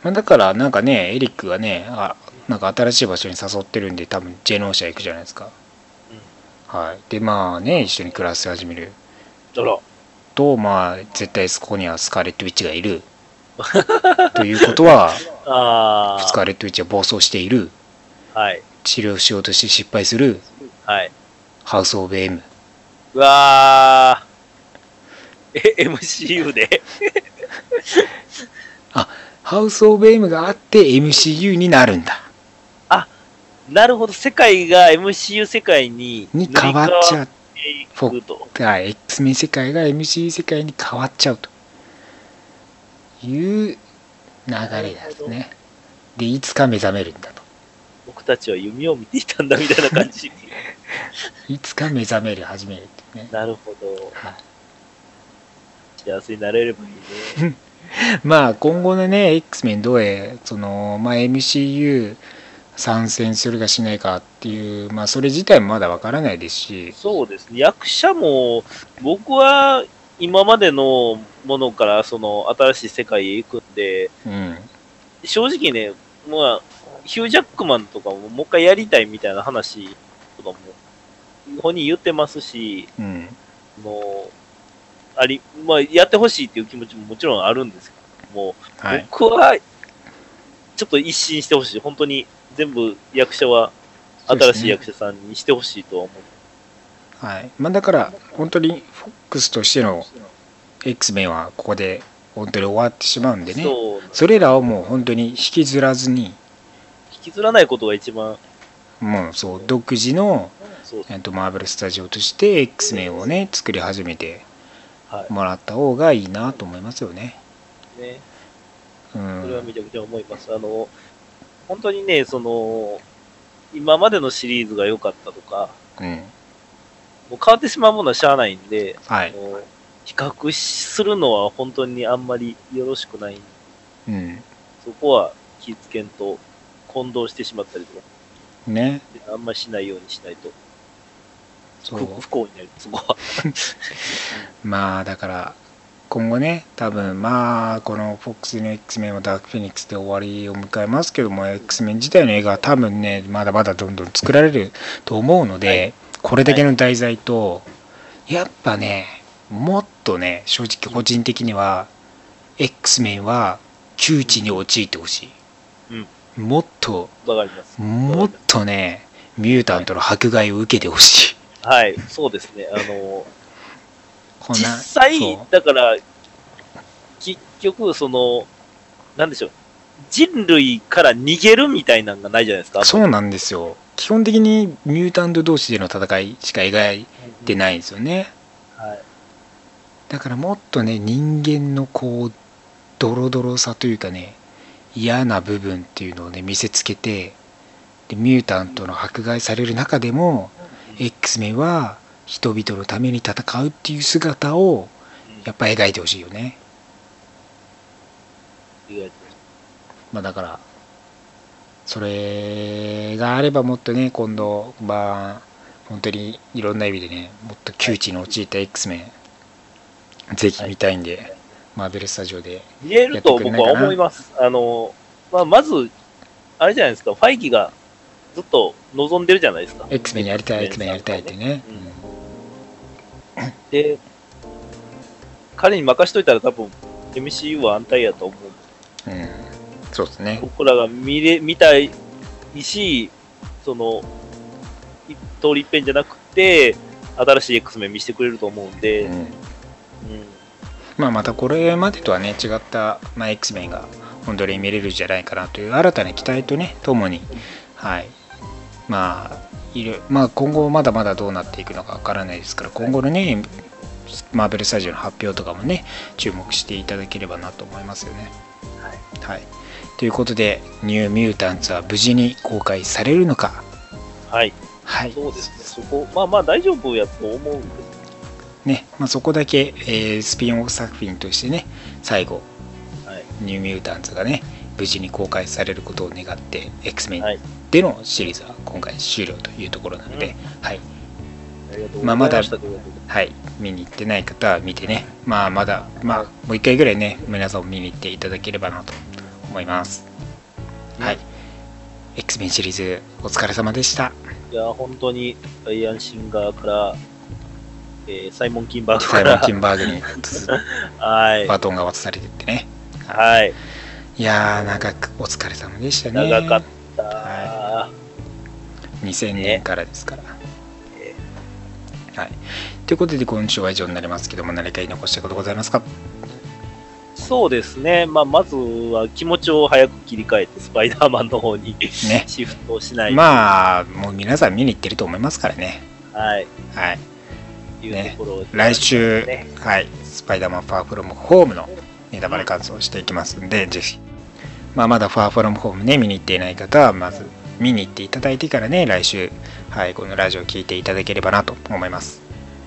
まあ、だからなんかねエリックがねあなんか新しい場所に誘ってるんで多分ジェノーシャ行くじゃないですか。はい、でまあね一緒に暮らし始める。とまあ絶対ここにはスカーレット・ウィッチがいる。ということはあスカーレット・ウィッチは暴走している。あ、はい、治療しようとして失敗する。はい。ハウス・オブ・エム。うわー、え、MCU で？ハウス・オブ・エムがあって MCU になるんだなるほど、世界が MCU 世界にに変わっちゃういくと。うはい X メン世界が MCU 世界に変わっちゃうという流れですねでいつか目覚めるんだと僕たちは夢を見ていたんだみたいな感じ。いつか目覚める始めるってねなるほど。はい幸せになれればいいね。まあ今後のね X メンどうへその、まあ、MCU 参戦するかしないかっていうまあそれ自体もまだわからないですしそうですね。役者も、僕は今までのものからその新しい世界へ行くんで、うん正直ね、まあ、ヒュージャックマンとかももう一回やりたいみたいな話とかも本人言ってますし、うんもう、あり、まあ、やってほしいっていう気持ちももちろんあるんですけども、はい僕は、ちょっと一新してほしい。本当に全部役者は新しい役者さんにしてほしいとは思う。はいまあ、だから本当に FOX としての X メンはここで本当に終わってしまうんでねそう、それらをもう本当に引きずらずに引きずらないことが一番、もうそう独自の、えっと、マーベル・スタジオとして X メンをね作り始めてはもらった方がいいなと思いますよね。い。ね。うそれはん、めちゃくちゃ思います。あの、本当にね、その、今までのシリーズが良かったとか、うん、もう変わってしまうものはしゃあないんで、はい、比較するのは本当にあんまりよろしくない。うん、そこは気ぃつけんと混同してしまったりとか、ね、あんまりしないようにしないと。そ不幸になる、そこは。まあだから今後ね多分まあこの FOX の X メンはダークフェニックスで終わりを迎えますけども X メン自体の映画は多分ねまだまだどんどん作られると思うので、はい。これだけの題材と、やっぱねもっとね正直個人的には X メンは窮地に陥ってほしい、もっとわかります。もっとねミュータントの迫害を受けてほしい。はい、そうですね。あの、実際だから、結局、その、なんでしょう。人類から逃げるみたいなのがないじゃないですか。そうなんですよ基本的にミュータント同士での戦いしか描いてないんですよねはい。だからもっとね人間のこうドロドロさというかね嫌な部分っていうのをね見せつけてでミュータントの迫害される中でも X メンは人々のために戦うっていう姿をやっぱ描いてほしいよね。まあだからそれがあればもっとね今度まあ本当にいろんな意味でねもっと窮地に陥った X メンぜひ見たいんで、マーベルスタジオで見えると僕は思います。あの、まあ、まず、あれじゃないですか、ファイギがずっと望んでるじゃないですか。X メンやりたい X メンやりたいってね、で、彼に任しといたら多分、MCU は安泰やと思う。うん、うんそうですね。僕らが見れ、見たいし、その、一通り一遍じゃなくて、新しい X メン見せてくれると思うんで、うん。うん。まあまたこれまでとはね違った、まあ、X メンが本当に見れるんじゃないかなという新たな期待とねともにはい。まあいる。まあ今後まだまだどうなっていくのかわからないですから今後のねマーベルスタジオの発表とかもね注目していただければなと思いますよね。はい。ということでニューミュータンツは無事に公開されるのか。はい、はい。そうですね、そこ、まあまあ大丈夫やと思うんですね。まあ、そこだけ、えースピンオフ作品としてね最後はい。ニューミュータンズがね無事に公開されることを願って X メンはいでのシリーズは今回終了というところなので、はい、ありがとうございまあまだはい、見に行ってない方は見てね。まあまだまあもう一回ぐらいね皆さんも見に行っていただければなと思います、はい。X メンシリーズお疲れ様でした。いや、本当に、アイアンシンガーから、えーサイモン・キンバーグサイモン・キンバーグに はい、バトンが渡されてってね。はい、いやー長くお疲れ様でしたね。長かった、は2000年からですから、えはい、ということで今週は以上になりますけども何か言い残したことございますか？そうですね、まあ、まずは気持ちを早く切り替えて、スパイダーマンの方にね。シフトしない、まあもう皆さん見に行ってると思いますからね。はい、はい。いうところを、来週、ねはい、スパイダーマンファーフロムホームのネタバレ感想をしていきますんで、ぜひ、まあ、まだファーフロムホームね、見に行っていない方は、まず見に行っていただいてからね、来週、はい、このラジオを聞いていただければなと思います。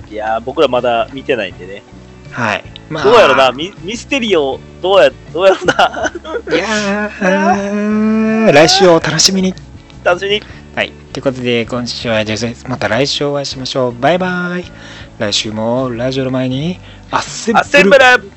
いやー、僕らまだ見てないんでね、はい。まあどうやろな、ミミステリオ、どうや、どうやろな、いやー、来週をお楽しみに。楽しみに。はい。ということで、今週は。また来週お会いしましょう。バイバイ。来週もラジオの前に、アッセンブルアッセンブル